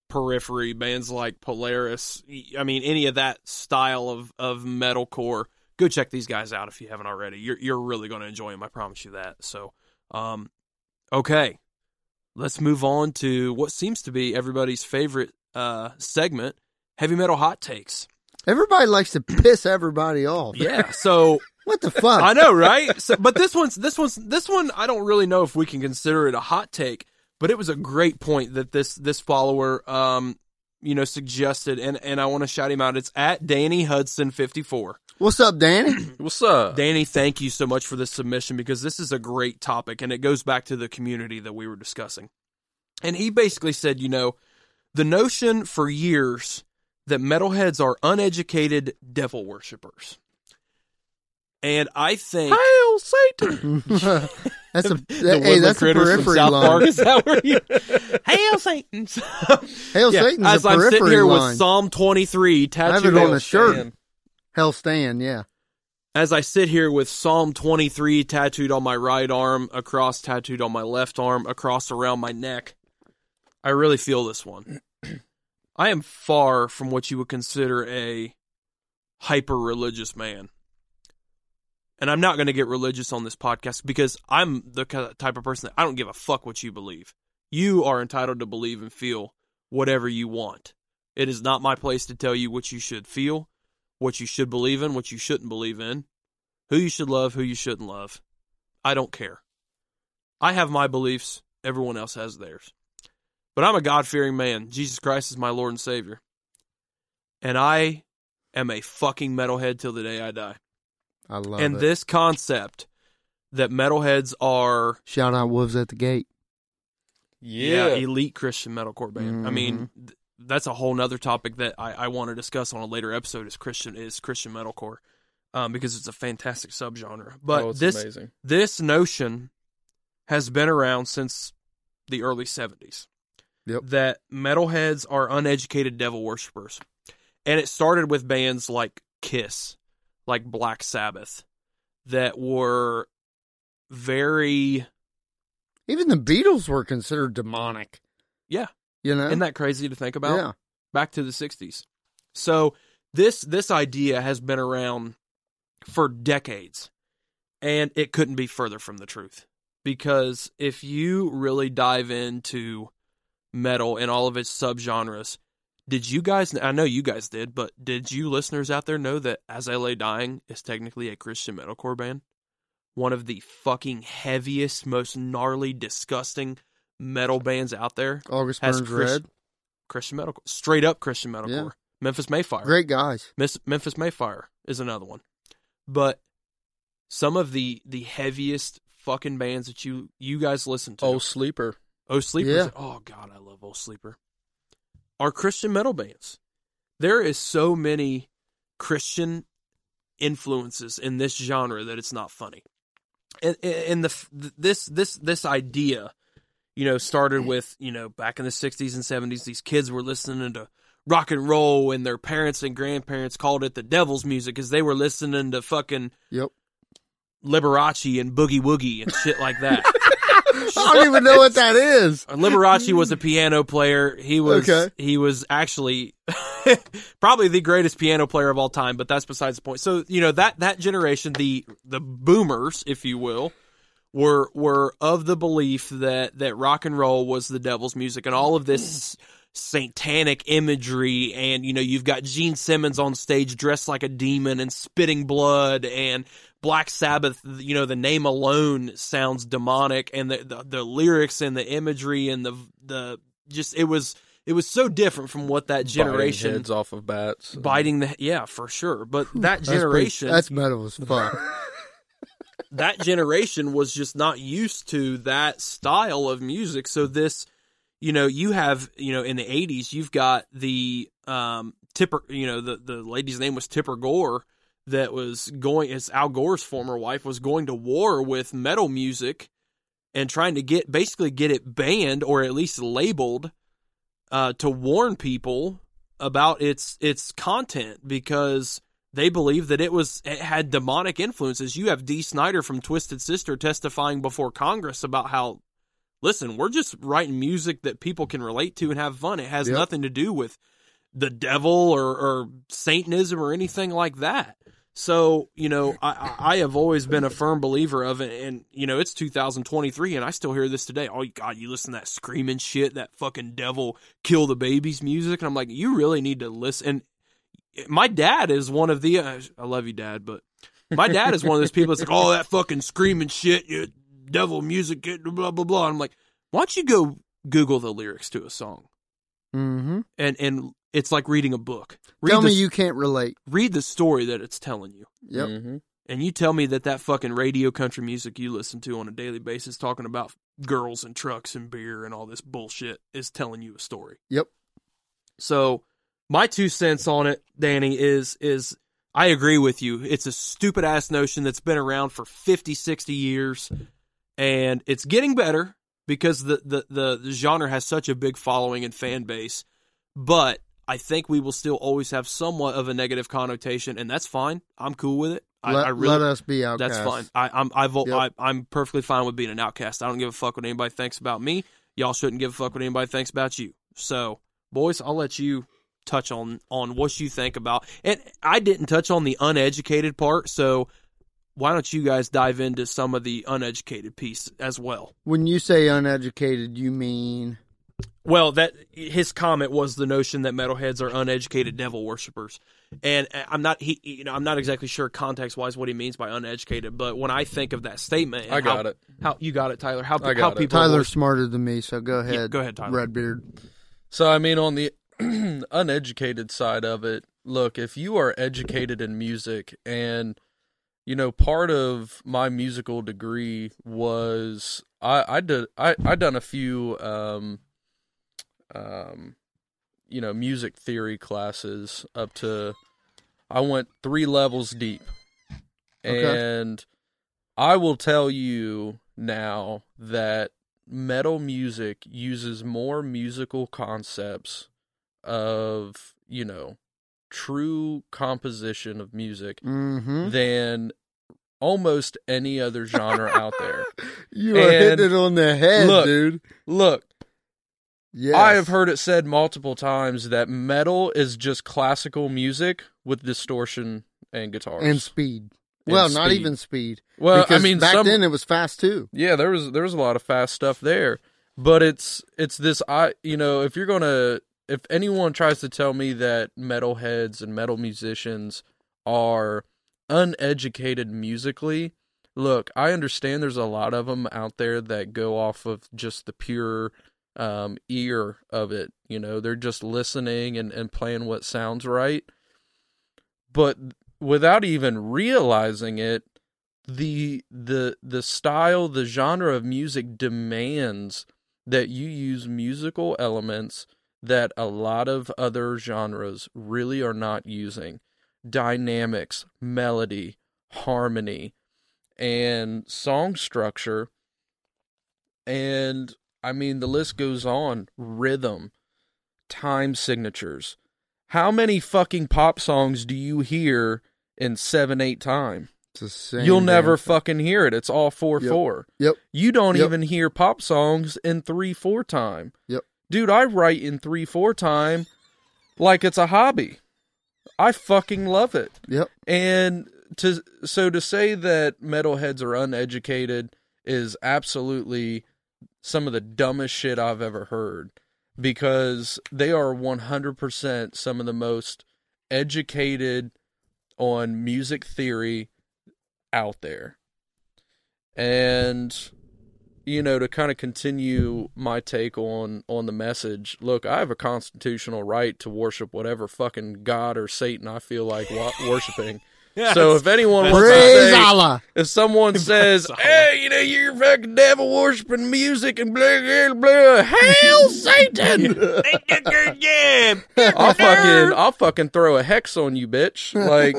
Periphery, bands like Polaris, I mean, any of that style of, of metalcore, go check these guys out if you haven't already. You're, you're really going to enjoy them. I promise you that. So, um, okay let's move on to what seems to be everybody's favorite uh, segment heavy metal hot takes Everybody likes to piss everybody off. yeah (laughs) so What the fuck? i know right so, but this one's this one's this one i don't really know if we can consider it a hot take but it was a great point that this this follower um you know suggested and and i want to shout him out it's at danny hudson 54 What's up, Danny? (clears throat) What's up? Danny, thank you so much for this submission because this is a great topic and it goes back to the community that we were discussing. And he basically said, you know, the notion for years that metalheads are uneducated devil worshippers. And I think Hail Satan! (laughs) that's a (laughs) the hey, that's a from periphery South Park is that where you (laughs) Hail Satans. Hail yeah, Satan's as a I'm periphery sitting here line. with Psalm 23 tattooed have it on on- a shirt. Hell stand, yeah. as I sit here with Psalm 23 tattooed on my right arm, across tattooed on my left arm, across around my neck, I really feel this one. (clears throat) I am far from what you would consider a hyper religious man. And I'm not going to get religious on this podcast because I'm the type of person that I don't give a fuck what you believe. You are entitled to believe and feel whatever you want. It is not my place to tell you what you should feel, what you should believe in, what you shouldn't believe in, who you should love, who you shouldn't love. I don't care. I have my beliefs, everyone else has theirs. But I'm a God fearing man. Jesus Christ is my Lord and Savior. And I am a fucking metalhead till the day I die. I love and it. this concept that metalheads are Shout out Wolves at the Gate. yeah, Yeah. elite Christian metalcore band. I mean, mm-hmm. th- that's a whole nother topic that I, I want to discuss on a later episode. Is Christian is Christian metalcore, um, because it's a fantastic subgenre. But oh, this amazing. this notion has been around since the early seventies. Yep. That metalheads are uneducated devil worshippers, and it started with bands like Kiss, like Black Sabbath, that were very Even the Beatles were considered demonic. Yeah. You know? Isn't that crazy to think about? Yeah. Back to the 60s. So this this idea has been around for decades and it couldn't be further from the truth. Because if you really dive into metal and all of its subgenres, Did you guys? I know you guys did, but did you listeners out there know that As I Lay Dying is technically a Christian metalcore band? One of the fucking heaviest, most gnarly, disgusting metal bands out there. August Has Burns Chris- Red. Christian metalcore, straight up Christian metalcore. Yeah. Memphis May Fire. Great guys. Miss, Memphis May Fire is another one. But some of the the heaviest fucking bands that you you guys listen to. Oh, sleeper. Oh Sleeper. Yeah. Oh God, I love Oh Sleeper. Are Christian metal bands. There is so many Christian influences in this genre that it's not funny. And, and the this this this idea, you know, started with you know back in the '60s and '70s. These kids were listening to rock and roll, and their parents and grandparents called it the devil's music because they were listening to fucking Yep. Liberace and Boogie Woogie and shit like that. (laughs) I don't even know what that is. Uh, Liberace was a piano player. He was Okay. he was actually (laughs) probably the greatest piano player of all time, but that's besides the point. So, you know, that that generation, the the boomers, if you will, were were of the belief that that rock and roll was the devil's music and all of this satanic imagery and you know you've got Gene Simmons on stage dressed like a demon and spitting blood and Black Sabbath you know the name alone sounds demonic and the the, the lyrics and the imagery and the the just it was it was so different from what that generation Biting heads off of bats. biting the yeah for sure but that That's pretty- generation That's metal as fuck. (laughs) that generation was just not used to that style of music. So this, you know, you have, you know, in the eighties, you've got the um Tipper, you know, the the lady's name was Tipper Gore that was going as Al Gore's former wife was going to war with metal music and trying to get basically get it banned or at least labeled uh to warn people about its its content because they believe that it was it had demonic influences. You have Dee Snider from Twisted Sister testifying before Congress about how listen, we're just writing music that people can relate to and have fun. It has Yep. nothing to do with the devil or, or Satanism or anything like that. So, you know, I, I I have always been a firm believer of it. And, you know, it's 2023 and I still hear this today. Oh, God, you listen to that screaming shit, that fucking devil kill the babies music. And I'm like, you really need to listen. And my dad is one of the, uh, I love you, dad, but my dad is one of those people that's like, oh, that fucking screaming shit, you devil music, blah, blah, blah. And I'm like, why don't you go Google the lyrics to a song? hmm And, and it's like reading a book. Read Tell the, me you can't relate. read the story that it's telling you. Yep. hmm And you tell me that that fucking radio country music you listen to on a daily basis talking about girls and trucks and beer and all this bullshit is telling you a story. Yep. So my two cents on it, Danny, is is I agree with you. It's a stupid ass notion that's been around for 50, 60 years and it's getting better because the, the, the, the genre has such a big following and fan base. But I think we will still always have somewhat of a negative connotation, and that's fine. I'm cool with it. I, let, I really let us be outcasts. that's fine. I, I'm I vote. Yep. I, I'm perfectly fine with being an outcast. I don't give a fuck what anybody thinks about me. Y'all shouldn't give a fuck what anybody thinks about you. So, boys, I'll let you touch on on what you think about. And I didn't touch on the uneducated part, so why don't you guys dive into some of the uneducated piece as well? When you say uneducated, you mean Well, that his comment was the notion that metalheads are uneducated devil worshippers, and uh, I'm not he, you know, I'm not exactly sure context wise what he means by uneducated, but when I think of that statement, I got how, it. How you got it, Tyler? How I got how it. people Tyler's smarter than me, so go ahead. Yeah, go ahead, Tyler. Redbeard. So I mean, on the (clears throat) uneducated side of it, look, if you are educated in music, and you know, part of my musical degree was I I did I I done a few um um you know music theory classes up to I went three levels deep, Okay. and I will tell you now that metal music uses more musical concepts of, you know, true composition of music Mm-hmm. than almost any other genre out there. (laughs) You are hitting it on the head, look, dude. Look, Yes. I have heard it said multiple times that metal is just classical music with distortion and guitars. and speed. And well, not even speed. well, because I mean, back some, then it was fast too. Yeah, there was there was a lot of fast stuff there, but it's it's this I you know if you're gonna if anyone tries to tell me that metalheads and metal musicians are uneducated musically, look, I understand there's a lot of them out there that go off of just the pure um, ear of it. You know, they're just listening and, and playing what sounds right. But without even realizing it, the the the style, the genre of music demands that you use musical elements that a lot of other genres really are not using. Dynamics, melody, harmony, and song structure. And I mean, the list goes on rhythm, time signatures. How many fucking pop songs do you hear in 7 8 time? It's the same. You'll never thing. fucking hear it. It's all 4 Yep. 4. Yep. You don't Yep. even hear pop songs in 3 4 time. Yep. Dude, I write in 3 4 time like it's a hobby. I fucking love it. Yep. And to so to say that metalheads are uneducated is absolutely some of the dumbest shit I've ever heard because they are 100% some of the most educated on music theory out there. And you know to kind of continue my take on on the message look i have a constitutional right to worship whatever fucking god or satan i feel like wa- (laughs) worshiping Yeah, so if anyone that's wants to Praise say, Allah. if someone (laughs) says, Allah. "Hey, you know, you're fucking devil worshiping music and blah blah blah," hail (laughs) Satan! yeah. I'll fucking, I'll fucking throw a hex on you, bitch. Like,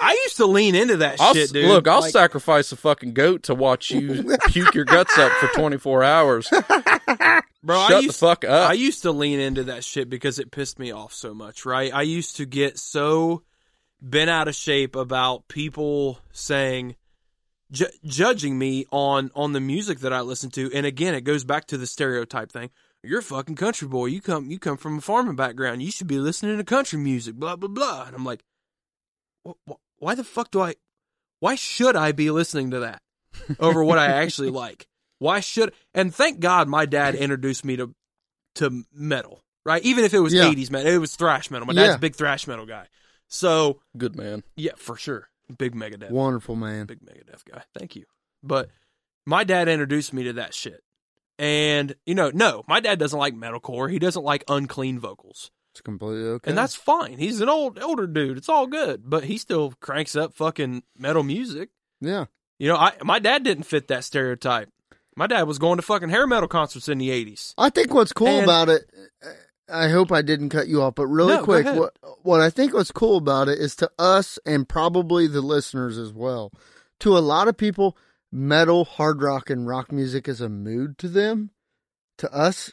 I used to lean into that I'll shit, dude. look, I'll Like, sacrifice a fucking goat to watch you (laughs) puke your guts up for 24 hours. (laughs) bro. I Shut the used, fuck up. I used to lean into that shit because it pissed me off so much, right? I used to get so bent out of shape about people saying ju- judging me on on the music that I listen to. And again, it goes back to the stereotype thing. You're a fucking country boy. You come you come from a farming background. You should be listening to country music, blah blah blah. And I'm like, "Wh- wh- why the fuck do I why should I be listening to that over what I (laughs) actually like? Why should and thank God my dad (laughs) introduced me to to metal, right? Even if it was Yeah. 80s metal, it was thrash metal. My dad's Yeah. a big thrash metal guy. So, Good man. yeah, for sure. Big Megadeth. Wonderful man. Big Megadeth guy. Thank you. But my dad introduced me to that shit. And, you know, no, my dad doesn't like metalcore. He doesn't like unclean vocals. It's completely okay. And that's fine. He's an old older dude. It's all good. But he still cranks up fucking metal music. yeah. You know, I my dad didn't fit that stereotype. My dad was going to fucking hair metal concerts in the 80s. I think what's cool And- about it. I hope I didn't cut you off, but really No, quick, what what I think what's cool about it is to us and probably the listeners as well. To a lot of people, metal, hard rock, and rock music is a mood to them. To us,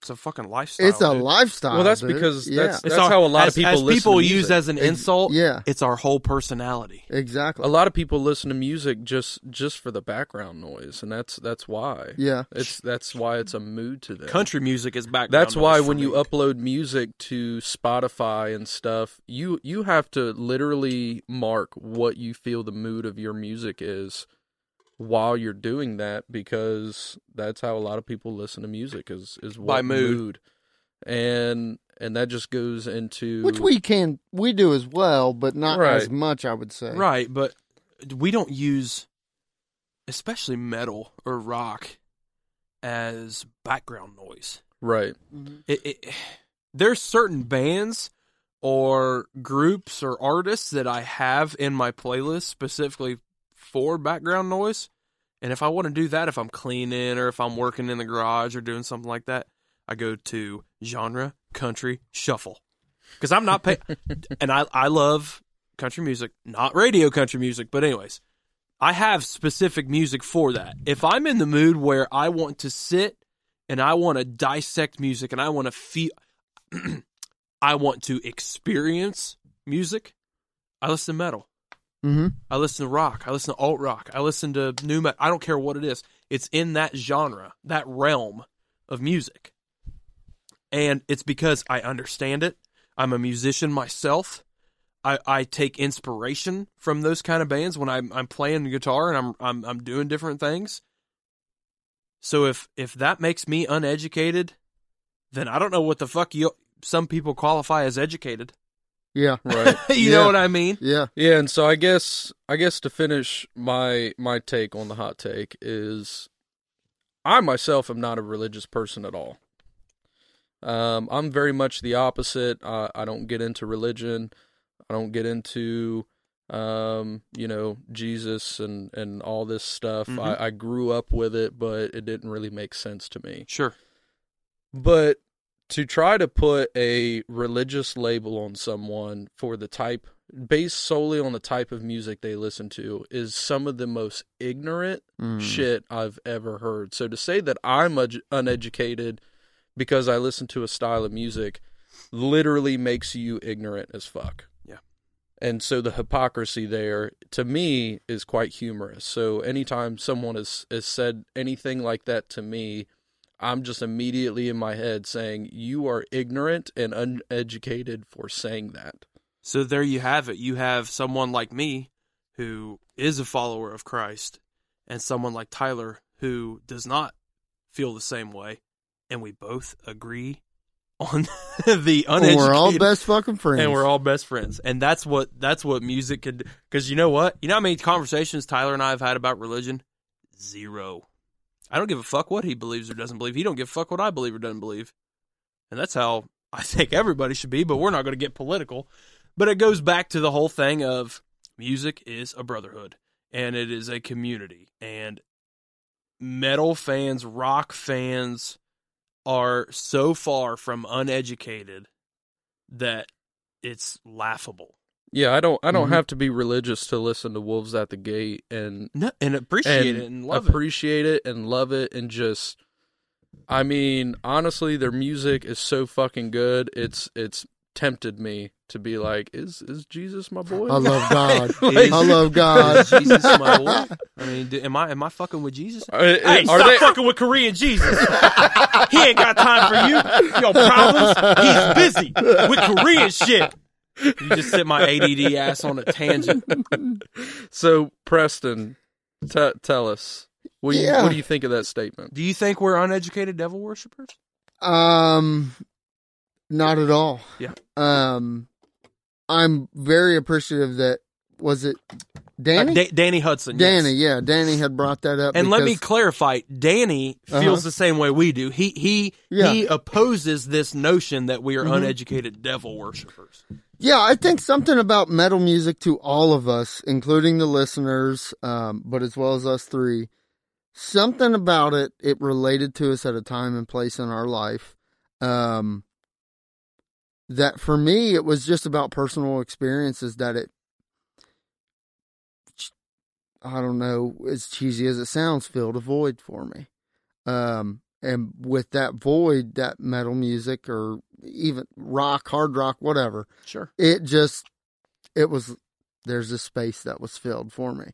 It's a fucking lifestyle. it's a dude. lifestyle. Well, that's dude. because yeah, that's that's our- how a lot as, of people as listen people to use as an insult. yeah, It's our whole personality. exactly. a lot of people listen to music just just for the background noise, and that's that's why. yeah, It's that's why it's a mood to them. Country music is background. That's why noise for when you upload music to Spotify and stuff, you you have to literally mark what you feel the mood of your music is while you're doing that because that's how a lot of people listen to music is is what By mood. And and that just goes into which we can we do as well, but not Right. as much. I would say. right, but we don't use, especially metal or rock, as background noise. right. Mm-hmm. It, it, there's certain bands or groups or artists that I have in my playlist specifically for background noise. And if I want to do that, if I'm cleaning or if I'm working in the garage or doing something like that, I go to genre, country, shuffle. Because I'm not pay (laughs) and I, I love country music, not radio country music, but anyways, I have specific music for that. If I'm in the mood where I want to sit and I want to dissect music and I want to feel, (clears throat) I want to experience music, I listen to metal. Mm-hmm. I listen to rock. I listen to alt rock. I listen to nu metal. I don't care what it is. It's in that genre, that realm of music. And it's because I understand it. I'm a musician myself. I, I take inspiration from those kind of bands when I'm I'm playing guitar and I'm I'm I'm doing different things. So if if that makes me uneducated, then I don't know what the fuck you some people qualify as educated. Yeah. (laughs) Right. you Yeah. know what I mean? Yeah. Yeah, and so I guess I guess to finish my my take on the hot take is I myself am not a religious person at all. Um, I'm very much the opposite. I, I don't get into religion. I don't get into um, you know, Jesus and and all this stuff. Mhm. I, I grew up with it, but it didn't really make sense to me. Sure. But to try to put a religious label on someone for the type based solely on the type of music they listen to is some of the most ignorant Mm. shit I've ever heard. So to say that I'm un- uneducated because I listen to a style of music literally makes you ignorant as fuck. Yeah. And so the hypocrisy there to me is quite humorous. So anytime someone has, has said anything like that to me, I'm just immediately in my head saying you are ignorant and uneducated for saying that. So there you have it. You have someone like me who is a follower of Christ and someone like Tyler who does not feel the same way. And we both agree on (laughs) the uneducated. We're all best fucking friends. and we're all best friends. And that's what that's what music could because you know what? You know how many conversations Tyler and I have had about religion? Zero. I don't give a fuck what he believes or doesn't believe. He don't give a fuck what I believe or doesn't believe. And that's how I think everybody should be, but we're not going to get political. But it goes back to the whole thing of music is a brotherhood and it is a community. And metal fans, rock fans are so far from uneducated that it's laughable. Yeah, I don't I don't Mhm. have to be religious to listen to Wolves at the Gate and No, and appreciate and it and love appreciate it. and love it and just I mean, honestly, their music is so fucking good. It's it's tempted me to be like, is is Jesus my boy? I love (laughs) God. Like- I love. (laughs) God. Is Jesus my Lord? I mean, do, am I am I fucking with Jesus? Uh, Hey, are stop they fucking with Korean Jesus. he ain't got time for you. Your problems. He's busy with Korean shit. You just sit my ADD ass on a tangent. (laughs) so Preston, t- tell us. What do, you, Yeah. what do you think of that statement? Do you think we're uneducated devil worshippers? Um, not at all. Yeah. Um, I'm very appreciative that was it Danny. Uh, Da- Danny Hudson. yes. Danny, yeah, Danny had brought that up. And let me clarify, Danny feels Uh-huh. the same way we do. He he Yeah. he opposes this notion that we are Mhm. uneducated devil worshippers. Yeah, I think something about metal music to all of us, including the listeners, um, but as well as us three, something about it, it related to us at a time and place in our life. Um, that for me, it was just about personal experiences that it, I don't know, as cheesy as it sounds, filled a void for me. Um, and with that void, that metal music or even rock, hard rock, whatever, Sure. it just it was there's a space that was filled for me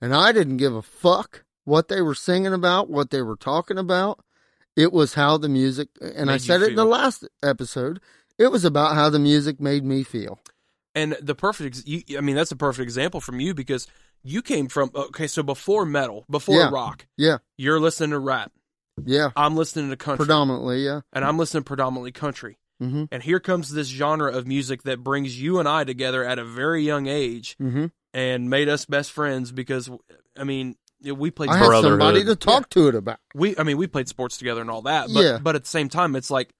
and i didn't give a fuck what they were singing about what they were talking about it was how the music and i Made you said it in the last episode it was about how the music made me feel And the perfect, ex- you, I mean, that's a perfect example from you because you came from okay. So before metal, before Yeah. rock, yeah you're listening to rap. Yeah I'm listening to country, predominantly yeah and I'm listening predominantly country. mm-hmm And here comes this genre of music that brings you and I together at a very young age mm-hmm and made us best friends because, I mean, we played i had somebody to talk to it about we I mean we played sports together and all that. But Yeah. but at the same time it's like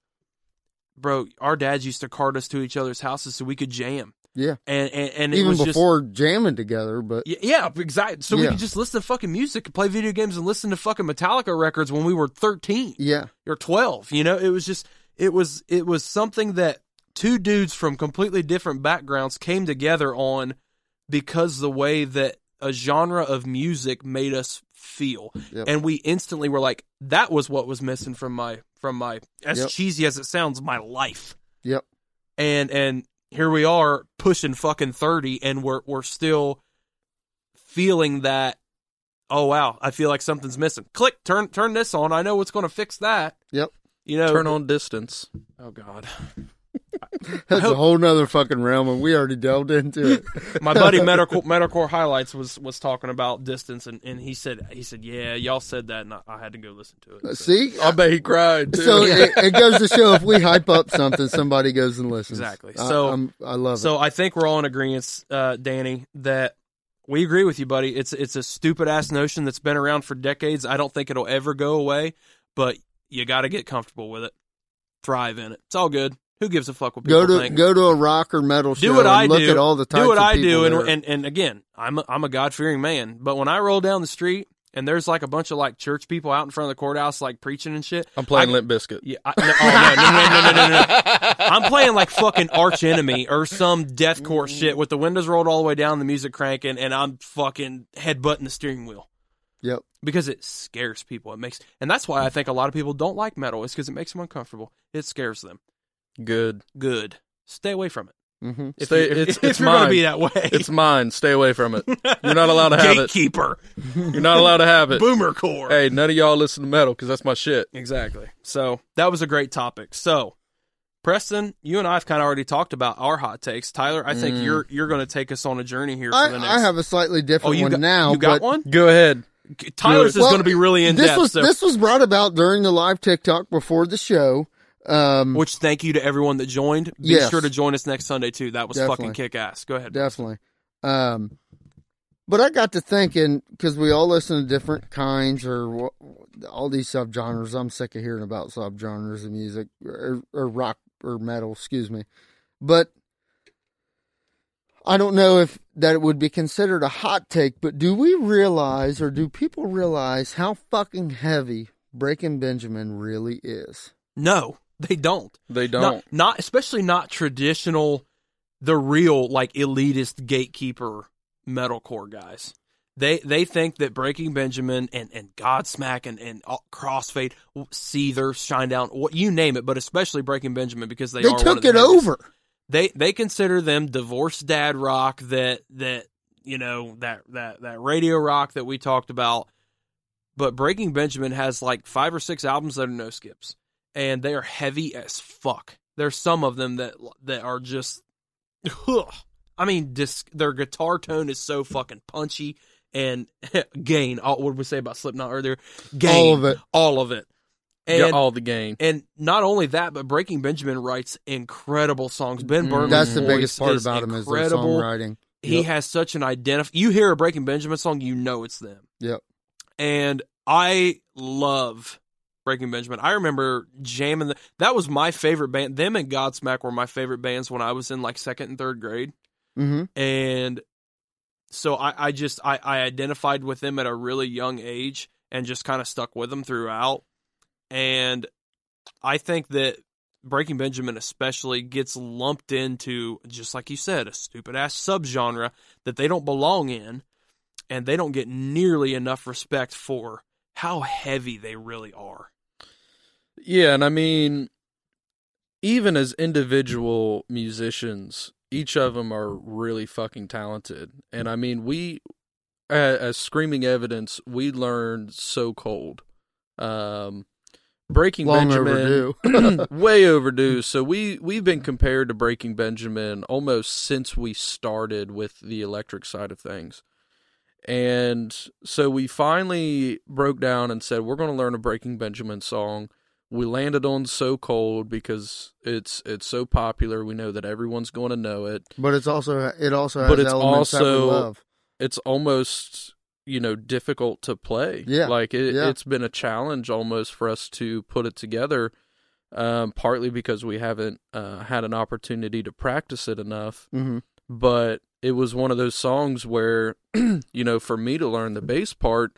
bro, our dads used to cart us to each other's houses so we could jam. Yeah. And and, and it even was just before jamming together but yeah, exactly. So we could just listen to fucking music, play video games, and listen to fucking Metallica records when we were thirteen yeah or twelve. You know, it was just it was it was something that two dudes from completely different backgrounds came together on because the way that a genre of music made us feel, Yep. and we instantly were like, that was what was missing from my from my as Yep. cheesy as it sounds, my life yep and and here we are pushing fucking 30 and we're we're still feeling that oh wow i feel like something's missing. Click turn turn this on. I know what's going to fix that. Yep. You know Turn on distance. oh god That's a whole nother fucking realm, and we already delved into it. (laughs) My buddy Metalcore Highlights was was talking about distance, and, and he said he said yeah, y'all said that, and I, I had to go listen to it. So- See, I bet he cried. Too. so (laughs) it, it goes to show if we hype up something, somebody goes and listens. Exactly. So- I'm- I love So I think we're all in agreement, uh, Danny, that we agree with you, buddy. It's it's a stupid ass notion that's been around for decades. I don't think it'll ever go away, but you got to get comfortable with it, thrive in it. It's all good. Who gives a fuck what it. people Go to think? go to a rock or metal show. do what I and look do. at all the types do what of I do, and, and and again, I'm a, I'm a God fearing man. But when I roll down the street and there's like a bunch of like church people out in front of the courthouse like preaching and shit, I'm playing I- Limp Bizkit. yeah, I, no, oh, no, no, no, no, no, no, no. I'm playing like fucking Arch Enemy or some deathcore shit with the windows rolled all the way down, the music cranking, and I'm fucking headbutting the steering wheel yep. because it scares people. It makes, and that's why I think a lot of people don't like metal. Is because it makes them uncomfortable. It scares them. Good. Good. Stay away from it. hmm If, Stay- you, if, it's- (laughs) if it's you're gonna mine. be that way, It's mine. Stay away from it. You're not allowed to have it. gatekeeper, (laughs) You're not allowed to have it. boomer core. Hey, none of y'all listen to metal because that's my shit. Exactly. So that was a great topic. So, Preston, you and I have kind of already talked about our hot takes. Tyler, I think Mm. you're you're going to take us on a journey here for I, the next. I have a slightly different oh, you one got now. You got but one. Go ahead. Tyler's is going to be really in this depth. was so, this was brought about during the live TikTok before the show. Um, which thank you to everyone that joined. Be Yes. sure to join us next Sunday too. That was fucking kick ass. Go ahead. definitely. Um, but I got to thinking because we all listen to different kinds or all these subgenres. I'm sick of hearing about subgenres of music or, or rock or metal. Excuse me, but I don't know if that it would be considered a hot take. But do we realize, or do people realize, how fucking heavy Breaking Benjamin really is? No, they don't. They don't. Not, not especially not traditional, the real like elitist gatekeeper metalcore guys. They they think that Breaking Benjamin and and Godsmack and and Crossfade, Seether, Shinedown, what you name it, but especially Breaking Benjamin because they, They are one of took the it over. They they consider them divorced dad rock that that you know that that that radio rock that we talked about. But Breaking Benjamin has like five or six albums that are no skips, and they are heavy as fuck. There's some of them that that are just, I mean, disc, their guitar tone is so fucking punchy and (laughs) gain. All, what did we say about Slipknot earlier? Gain All of it. all of it. And Got all the gain. and not only that, but Breaking Benjamin writes incredible songs. Ben Mm. Burnley's That's the biggest part about him is their incredible. songwriting. He Yep. has such an identif. You hear a Breaking Benjamin song, you know it's them. Yep. And I love Breaking Benjamin. I remember jamming. The, that was my favorite band. Them and Godsmack were my favorite bands when I was in like second and third grade. hmm And so I, I just I, I identified with them at a really young age and just kind of stuck with them throughout. And I think that Breaking Benjamin especially gets lumped into just like you said, a stupid ass subgenre that they don't belong in and they don't get nearly enough respect for how heavy they really are. Yeah, and I mean, even as individual musicians, each of them are really fucking talented. And I mean, we, as Screaming Evidence, we learned so cold. Um, Breaking Long Benjamin, overdue. (clears throat) (clears throat) way overdue. So we we've been compared to Breaking Benjamin almost since we started with the electric side of things. And so we finally broke down and said we're going to learn a Breaking Benjamin song. We landed on So Cold because it's it's so popular. We know that everyone's going to know it. But it's also it also has But it's elements that we also- love. It's almost you know difficult to play. Yeah, like it, yeah. it's been a challenge almost for us to put it together. Um, partly because we haven't uh, had an opportunity to practice it enough, hmm but it was one of those songs where (clears throat) you know for me to learn the bass part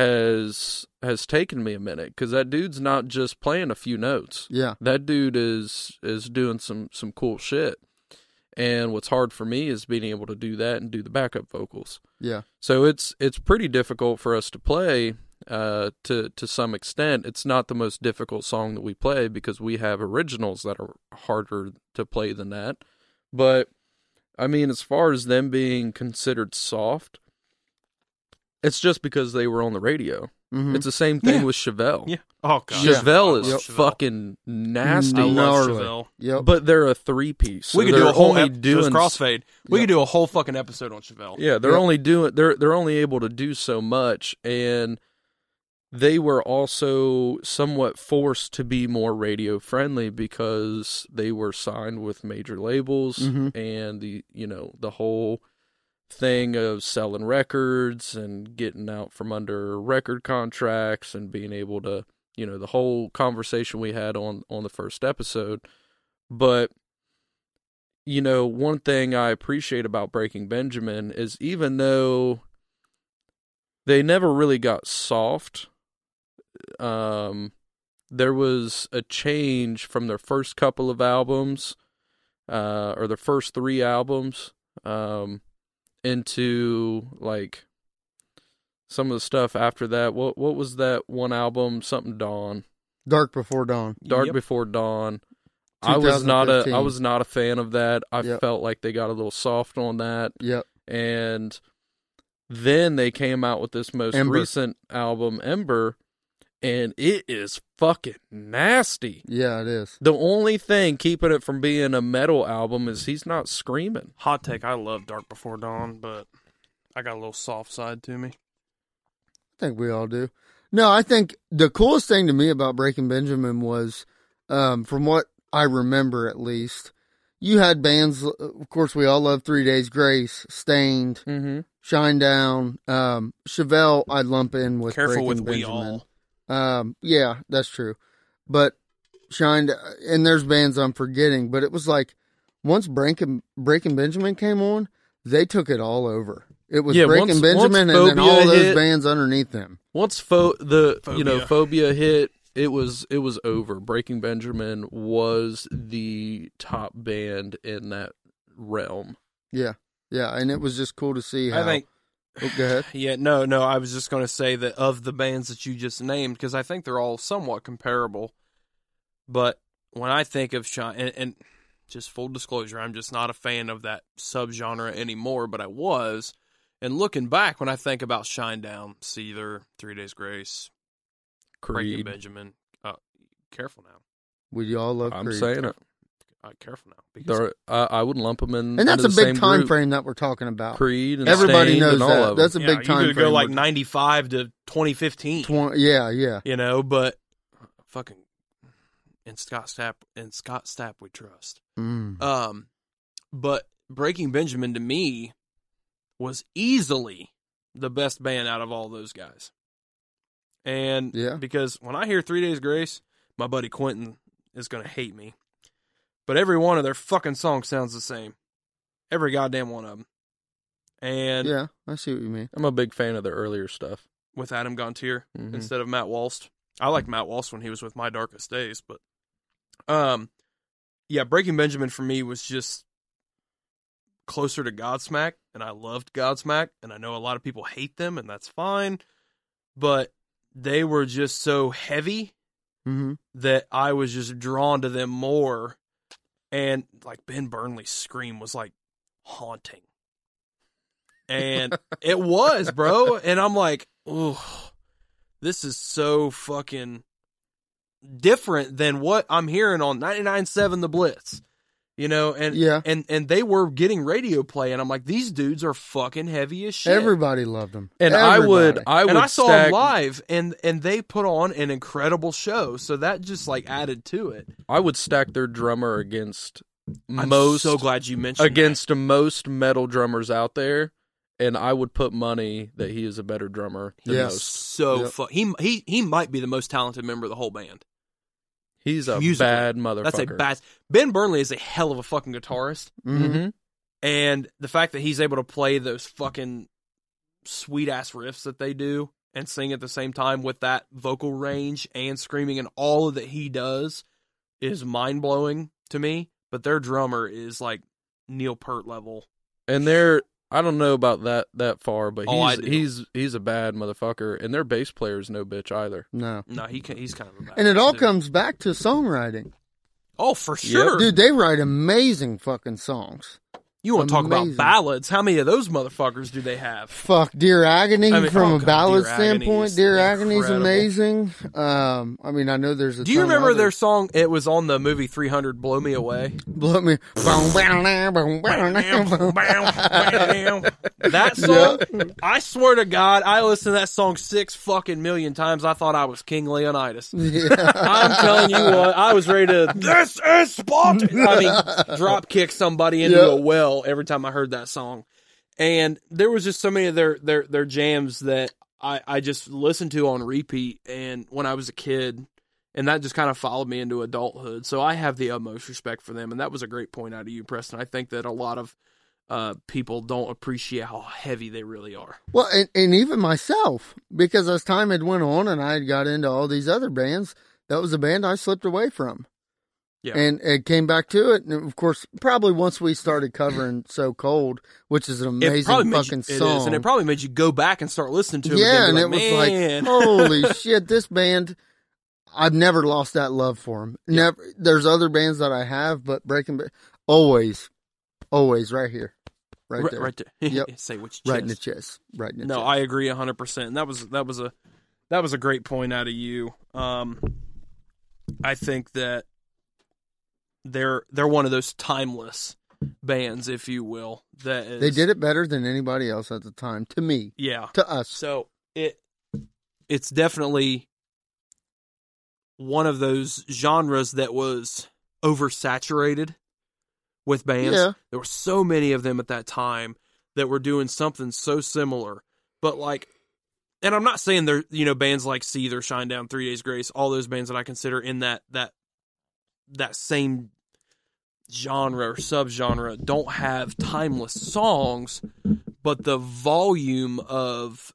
has has taken me a minute because that dude's not just playing a few notes. Yeah, that dude is is doing some some cool shit. And what's hard for me is being able to do that and do the backup vocals. Yeah, so it's it's pretty difficult for us to play uh to to some extent. It's not the most difficult song that we play because we have originals that are harder to play than that. But i mean as far as them being considered soft it's just because they were on the radio Mhm. It's the same thing Yeah. with Chevelle. Yeah. Oh god. Chevelle I is love Chevelle. fucking nasty. I love Chevelle. Yep. But they're a three piece. we could do a whole ep- doing crossfade. We Yep. could do a whole fucking episode on Chevelle. Yeah, they're Yep. only doing they're they're only able to do so much and they were also somewhat forced to be more radio friendly because they were signed with major labels Mhm. and the you know the whole thing of selling records and getting out from under record contracts and being able to you know the whole conversation we had on on the first episode but you know one thing i appreciate about breaking benjamin is even though they never really got soft um there was a change from their first couple of albums uh or their first 3 albums um into like some of the stuff after that what what was that one album something dawn Dark Before Dawn. dark Yep. before dawn i was not a i was not a fan of that i Yep. felt like they got a little soft on that Yep. and then they came out with this most Ember. recent album ember and it is fucking nasty Yeah, it is. the only thing keeping it from being a metal album is he's not screaming Hot take. I love Dark Before Dawn, but I got a little soft side to me. I think we all do. No, I think the coolest thing to me about Breaking Benjamin was, um, from what I remember at least, you had bands. Of course, we all love Three Days Grace, Staind, mm-hmm. Shinedown, um, Chevelle. I'd lump in with Careful Breaking with we Benjamin. all. Um, yeah, that's true. But shined, and there's bands I'm forgetting, but it was like once Breaking Breaking Benjamin came on, they took it all over. It was Yeah, Breaking once- Benjamin once and then all those hit- bands underneath them. Once pho- the you know Phobia. phobia hit, it was it was over. Breaking Benjamin was the top band in that realm. Yeah, yeah, and it was just cool to see. How, I think. Oh, go ahead. (sighs) Yeah, no, no. I was just going to say that of the bands that you just named, because I think they're all somewhat comparable. But when I think of Shine, and, and just full disclosure, I'm just not a fan of that subgenre anymore. But I was, and looking back, when I think about Shinedown, Seether, Three Days Grace, Breaking Creed. Benjamin, uh, careful now, We all love I'm Creed. saying it. Uh, careful now, because They're, I, I would lump them in, and that's under a the big same time group. frame that we're talking about. Creed and Everybody Staind knows and all that. of them. That's a yeah, big time you could frame. go like 95 to 2015. twen- yeah, yeah. you know, but fucking and Scott Stapp and Scott Stapp we trust. Mm. Um, but Breaking Benjamin to me was easily the best band out of all those guys. And Yeah. because when I hear Three Days Grace, my buddy Quentin is gonna hate me. But every one of their fucking songs sounds the same. Every goddamn one of them. And yeah, I see what you mean. I'm a big fan of their earlier stuff. with Adam Gontier Mhm. instead of Matt Walst. I like Matt Walst when he was with My Darkest Days, but um yeah, Breaking Benjamin for me was just closer to Godsmack and I loved Godsmack and I know a lot of people hate them and that's fine, but they were just so heavy hmm that I was just drawn to them more and like Ben Burnley's scream was like haunting. And it was, bro. And I'm like, oh, this is so fucking different than what I'm hearing on 99.7 The Blitz. You know, and Yeah. and and they were getting radio play, and I'm like, these dudes are fucking heavy as shit. Everybody loved them. And I would, I would and I saw stack, them live, and and they put on an incredible show, so that just like added to it. I would stack their drummer against I'm most so glad you mentioned that. against most metal drummers out there, and I would put money that he is a better drummer than Yes. most. so Yep. fu- he he he might be the most talented member of the whole band. He's a Musically. bad motherfucker. That's a bad. Ben Burnley is a hell of a fucking guitarist, Mhm. hmm and the fact that he's able to play those fucking sweet ass riffs that they do and sing at the same time with that vocal range and screaming and all that he does is mind blowing to me. But their drummer is like Neil Peart level. And they're I don't know about that that far, but Oh, I he's do. he's he's a bad motherfucker, and their bass player is no bitch either. No. No, he can, he's kind of a bad And it all dude. comes back to songwriting. Oh, for sure. Dude, they write amazing fucking songs. You want to talk about ballads? How many of those motherfuckers do they have? Fuck, Dear Agony I mean, from oh a God, ballad Dear standpoint. Dear Agony is amazing. Um, I mean, I know there's a. Do you remember their song? It was on the movie 300, "Blow Me Away." Blow me. that song, I swear to God, I listened to that song six fucking million times. I thought I was King Leonidas. (laughs) Yeah. I'm telling you what, I was ready to. This is Spartan. I mean, drop kick somebody into Yep. a well every time I heard that song. And there was just so many of their their their jams that I I just listened to on repeat. And when I was a kid, and that just kind of followed me into adulthood. So I have the utmost respect for them. And that was a great point out of you, Preston. I think that a lot of uh, people don't appreciate how heavy they really are. Well, and, and even myself, because as time had went on and I had got into all these other bands, that was a band I slipped away from. Yeah. And it came back to it. And of course, probably once we started covering So Cold, which is an amazing fucking you, it song. is, and it probably made you go back and start listening to it. yeah, again, and be it was like, holy (laughs) shit, this band. I've never lost that love for them. Never. There's other bands that I have, but Breaking Bad, always, always right here, right, right, there, right there. Yep. (laughs) Say which right in the chest. chest, right in the chest. No, chest. I agree hundred percent. That was that was a that was a great point out of you. Um, I think that they're they're one of those timeless bands, if you will. That is, They did it better than anybody else at the time. To me, yeah. to us. So it it's definitely one of those genres that was oversaturated with bands. Yeah. There were so many of them at that time that were doing something so similar. But like and I'm not saying they're you know, bands like Seether, Shinedown, Three Days Grace, all those bands that I consider in that that that same genre or subgenre don't have timeless songs, but the volume of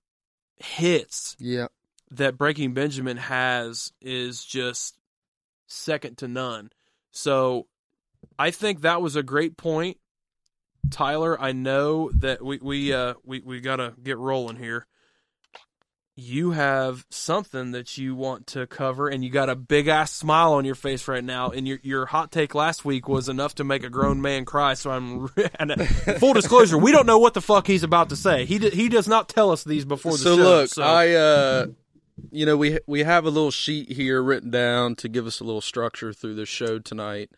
hits Yeah. that Breaking Benjamin has is just second to none. So I think that was a great point. Tyler, I know that we we uh we, we gotta get rolling here. You have something that you want to cover and you got a big ass smile on your face right now and your your hot take last week was enough to make a grown man cry so I'm (laughs) and uh, full disclosure we don't know what the fuck he's about to say he d- he does not tell us these before the so show look, so look I uh you know, we we have a little sheet here written down to give us a little structure through the show tonight.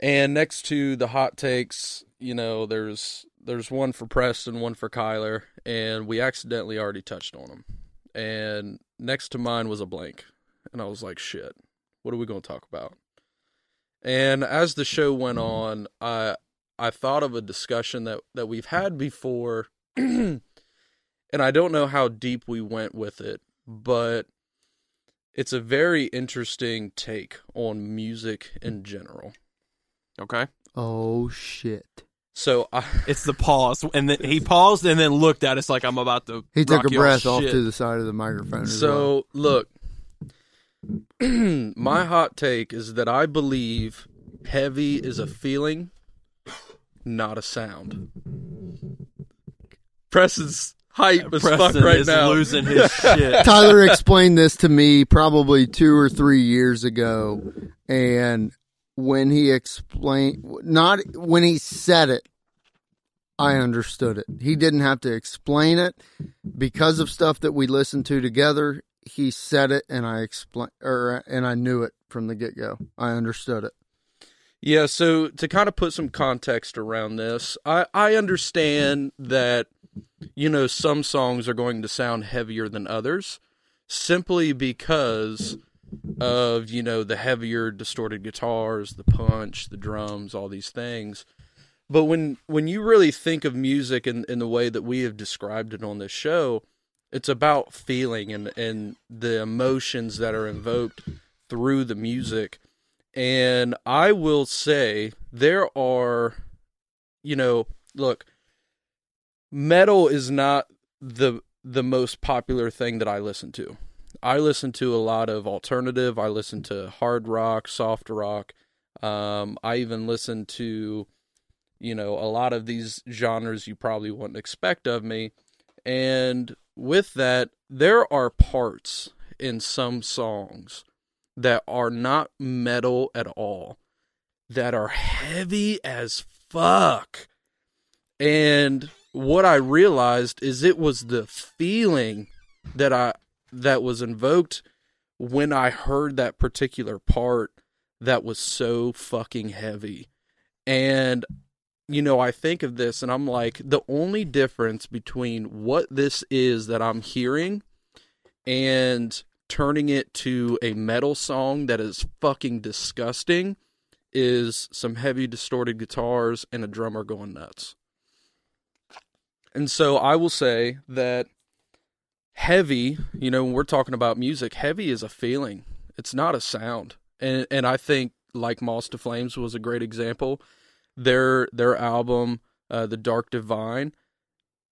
And next to the hot takes, you know, there's there's one for Preston, one for Kyler, and we accidentally already touched on them. And next to mine was a blank, and I was like, "Shit, what are we going to talk about?" And as the show went on, I I thought of a discussion that that we've had before, (clears throat) and I don't know how deep we went with it, but it's a very interesting take on music in general. okay Oh shit. So I uh, (laughs) It's the pause, and then he paused and then looked at us like I'm about to. He took a breath off shit. to the side of the microphone. as well. So look, (clears throat) my hot take is that I believe heavy is a feeling, not a sound. Preston's hype as fuck Preston right is now. losing his (laughs) shit. Tyler explained this to me probably two or three years ago, and when he explained, not when he said it, I understood it. He didn't have to explain it because of stuff that we listened to together. He said it, and I explain, or and I knew it from the get go. I understood it. Yeah, so to kind of put some context around this, I, I understand that, you know, some songs are going to sound heavier than others simply because of, you know, the heavier distorted guitars, the punch, the drums, all these things. But when when you really think of music in, in the way that we have described it on this show, it's about feeling and, and the emotions that are invoked through the music. And I will say there are, you know, look, metal is not the the most popular thing that I listen to. I listen to a lot of alternative. I listen to hard rock, soft rock. Um, I even listen to, you know, a lot of these genres you probably wouldn't expect of me. And with that, there are parts in some songs that are not metal at all, that are heavy as fuck. And what I realized is it was the feeling that I that was invoked when I heard that particular part that was so fucking heavy. And you know, I think of this and I'm like the only difference between what this is that I'm hearing and turning it to a metal song that is fucking disgusting is some heavy distorted guitars and a drummer going nuts. And so I will say that heavy, you know, when we're talking about music, heavy is a feeling. It's not a sound. And and I think like Moths to Flames was a great example. Their their album, uh, The Dark Divine,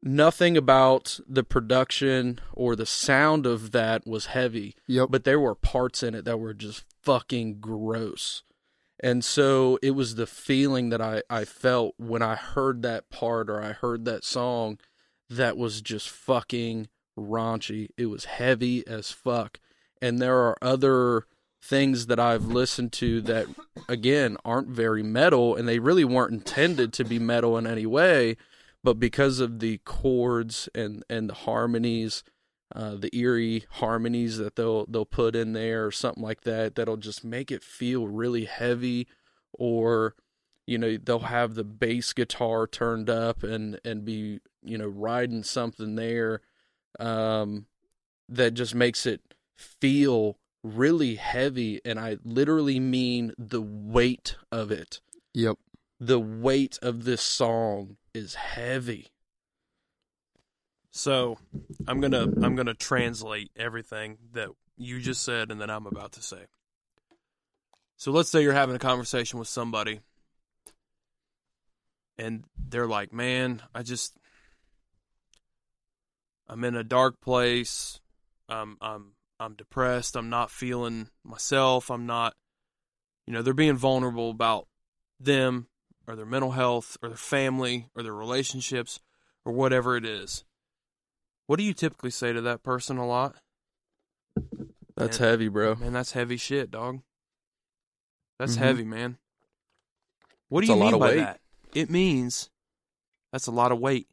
nothing about the production or the sound of that was heavy. Yep. But there were parts in it that were just fucking gross. And so it was the feeling that I, I felt when I heard that part or I heard that song that was just fucking raunchy. It was heavy as fuck. And there are other things that I've listened to that, again, aren't very metal and they really weren't intended to be metal in any way. But because of the chords and, and the harmonies, uh, the eerie harmonies that they'll they'll put in there or something like that that'll just make it feel really heavy or you know they'll have the bass guitar turned up and and be you know riding something there um that just makes it feel really heavy and I literally mean the weight of it Yep. the weight of this song is heavy So I'm gonna I'm gonna translate everything that you just said and that I'm about to say. So let's say you're having a conversation with somebody and they're like, Man, I just I'm in a dark place. I'm I'm I'm depressed. I'm not feeling myself. I'm not you know, they're being vulnerable about them or their mental health or their family or their relationships or whatever it is. What do you typically say to that person a lot? that's Man. heavy bro Man, that's heavy shit, dog. That's Mhm. heavy, man. What do you mean by weight. that? It means that's a lot of weight.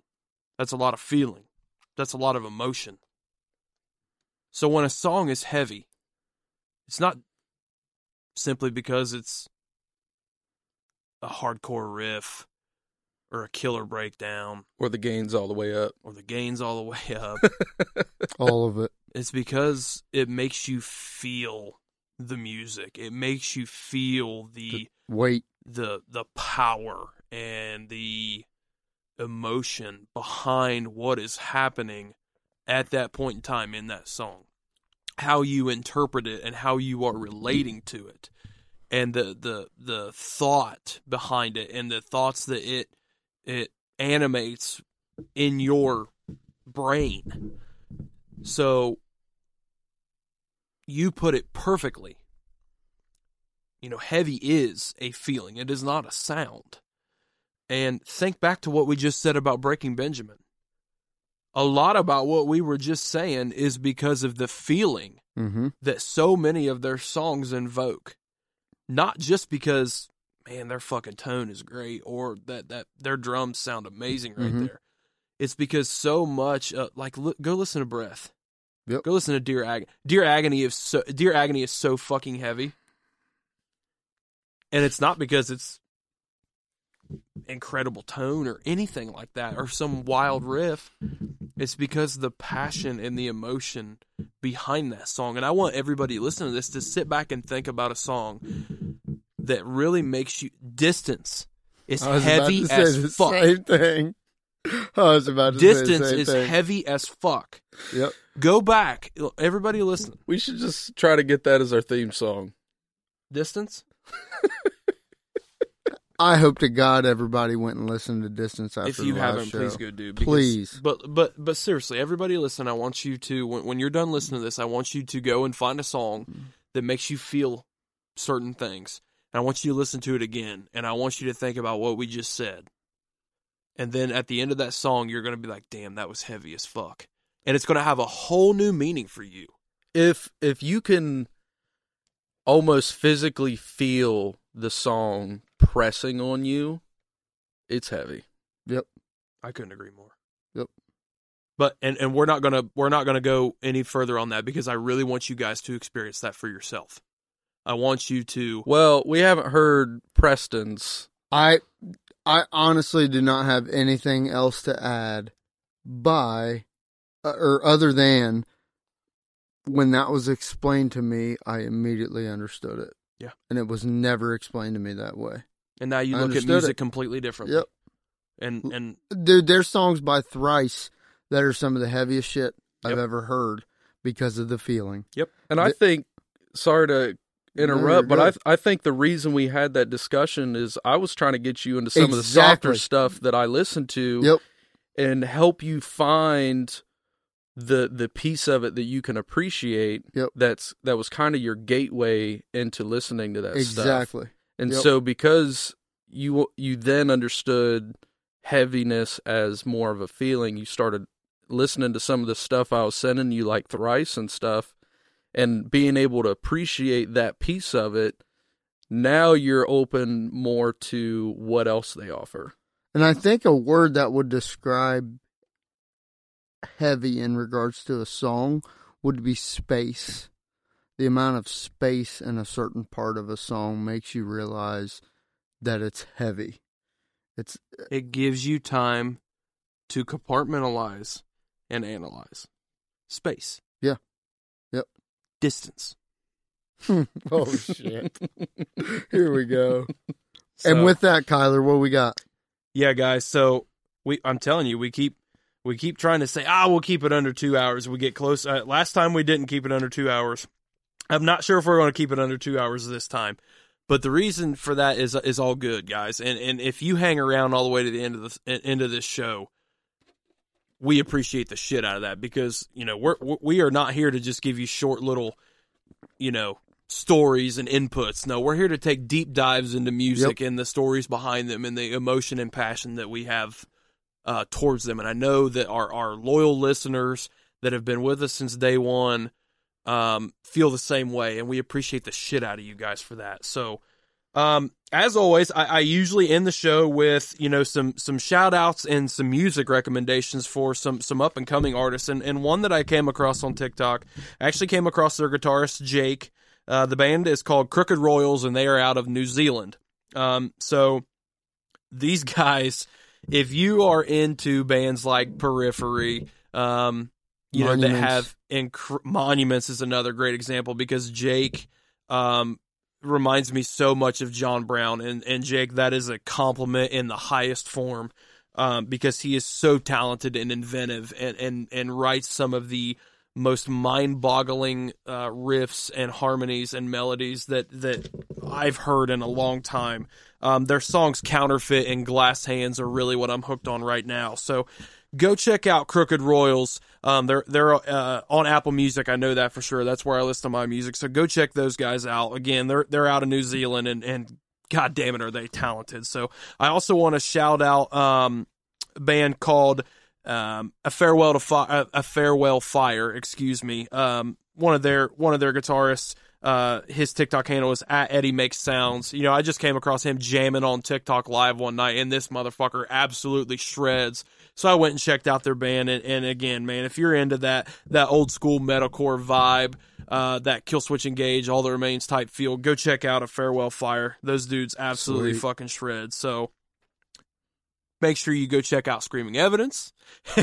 That's a lot of feeling. That's a lot of emotion. So when a song is heavy, it's not simply because it's a hardcore riff or a killer breakdown or the gains all the way up or the gains all the way up. (laughs) All of it. It's because it makes you feel the music. It makes you feel the weight, the the power and the emotion behind what is happening at that point in time in that song. How you interpret it and how you are relating to it. And the the the thought behind it and the thoughts that it it animates in your brain. So you put it perfectly. You know, heavy is a feeling, it is not a sound. And think back to what we just said about Breaking Benjamin. A lot about what we were just saying is because of the feeling Mm-hmm. that so many of their songs invoke. Not just because, man, their fucking tone is great or that, that their drums sound amazing right Mhm. there. It's because so much, uh, like, look, go listen to Breath. Yep. Go listen to Dear Agony. Dear Agony is so Dear Agony is so fucking heavy, and it's not because it's incredible tone or anything like that or some wild riff. It's because the passion and the emotion behind that song. And I want everybody listening to this to sit back and think about a song that really makes you distance. is I was heavy about to say as fuck. same thing. (laughs) I was about to Distance say the same is thing. heavy as fuck. Yep. Go back, everybody listen. we should just try to get that as our theme song Distance. (laughs) I hope to God everybody went and listened to Distance after if you the last haven't, show. please go do. Because, Please. But but but seriously, everybody listen. I want you to when, when you're done listening to this, I want you to go and find a song that makes you feel certain things, and I want you to listen to it again, and I want you to think about what we just said, and then at the end of that song, you're gonna be like, "Damn, that was heavy as fuck," and it's gonna have a whole new meaning for you. if if you can almost physically feel the song pressing on you it's heavy. Yep. I couldn't agree more. Yep. But and and we're not gonna we're not gonna go any further on that because I really want you guys to experience that for yourself. I want you to. Well, we haven't heard Preston's. I I honestly do not have anything else to add by uh, or other than when that was explained to me, I immediately understood it. Yeah. And it was never explained to me that way. And now you I look at music it. completely differently. Yep. And and Dude, there's songs by Thrice that are some of the heaviest shit I've ever heard because of the feeling. Yep. And I think, sorry to interrupt, you're but I good. I think the reason we had that discussion is I was trying to get you into some of the softer stuff that I listen to Yep. and help you find the the piece of it that you can appreciate Yep. that's that was kind of your gateway into listening to that stuff. Exactly. And Yep. so because you you then understood heaviness as more of a feeling, you started listening to some of the stuff I was sending you like thrice and stuff and being able to appreciate that piece of it. Now you're open more to what else they offer. And I think a word that would describe heavy in regards to a song would be space. The amount of space in a certain part of a song makes you realize that it's heavy. It's it gives you time to compartmentalize and analyze space. Yeah. Yep. Distance. (laughs) oh shit. Here we go. (laughs) So- and with that, Kyler, what we got? Yeah, guys. So we, I'm telling you, we keep we keep trying to say, ah, we'll keep it under two hours. We get close. Uh, last time we didn't keep it under two hours. I'm not sure if we're going to keep it under two hours this time, but the reason for that is is all good, guys. And and if you hang around all the way to the end of the end of this show, we appreciate the shit out of that because you know we're we are not here to just give you short little, you know, stories and inputs. No, we're here to take deep dives into music and the stories behind them and the emotion and passion that we have uh, towards them. And I know that our our loyal listeners that have been with us since day one um, feel the same way, and we appreciate the shit out of you guys for that. So. Um, as always, I, I usually end the show with, you know, some, some shout outs and some music recommendations for some, some up and coming artists. And, and one that I came across on TikTok, I actually came across their guitarist, Jake. Uh, the band is called Crooked Royals and they are out of New Zealand. Um, so these (laughs) guys, if you are into bands like Periphery, um, you know, that have inc- Monuments is another great example because Jake, um, reminds me so much of John Browne and and Jake that is a compliment in the highest form um, because he is so talented and inventive and and and writes some of the most mind-boggling uh, riffs and harmonies and melodies that that I've heard in a long time. Um, their songs "Counterfeit" and "Glass Hands" are really what I'm hooked on right now. So go check out Crooked Royals. Um, they're they're uh, on Apple Music. I know that for sure. That's where I listen to my music. So go check those guys out. Again, they're they're out of New Zealand and and God damn it, are they talented? So I also want to shout out um, a band called um, a farewell to fi- a farewell fire. Excuse me. Um, one of their one of their guitarists. Uh, his TikTok handle is at Eddie Makes Sounds. You know, I just came across him jamming on TikTok live one night, and this motherfucker absolutely shreds. So I went and checked out their band, and, and again, man, if you're into that that old school metalcore vibe, uh, that Killswitch Engage, All That Remains type feel, go check out a Farewell Fire. Those dudes absolutely Sweet. fucking shred. So make sure you go check out Screaming Evidence. (laughs)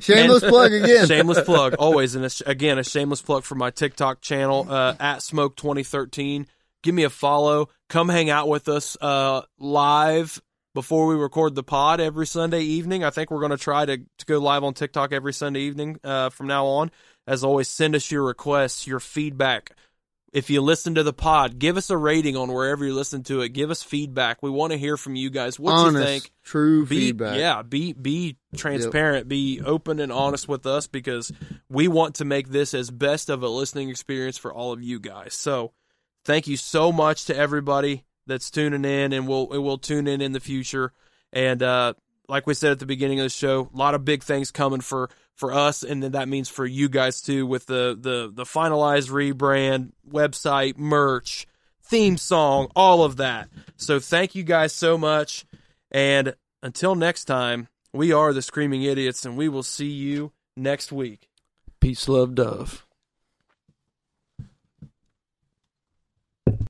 Shameless And- plug again. shameless (laughs) plug always, and it's, again a shameless plug for my TikTok channel uh, at Smoke 2013. Give me a follow. Come hang out with us uh, live before we record the pod every Sunday evening. I think we're going to try to to go live on TikTok every Sunday evening uh, from now on. As always, send us your requests, your feedback. If you listen to the pod, give us a rating on wherever you listen to it. Give us feedback. We want to hear from you guys. What Honest, you think? true be feedback. yeah be be transparent be open and honest with us because we want to make this as best of a listening experience for all of you guys so thank you so much to everybody that's tuning in and will will tune in in the future and uh like we said at the beginning of the show a lot of big things coming for for us and then that means for you guys too with the the the finalized rebrand website merch theme song all of that so thank you guys so much And until next time, we are the Screaming Idiots, and we will see you next week. Peace, love, dove.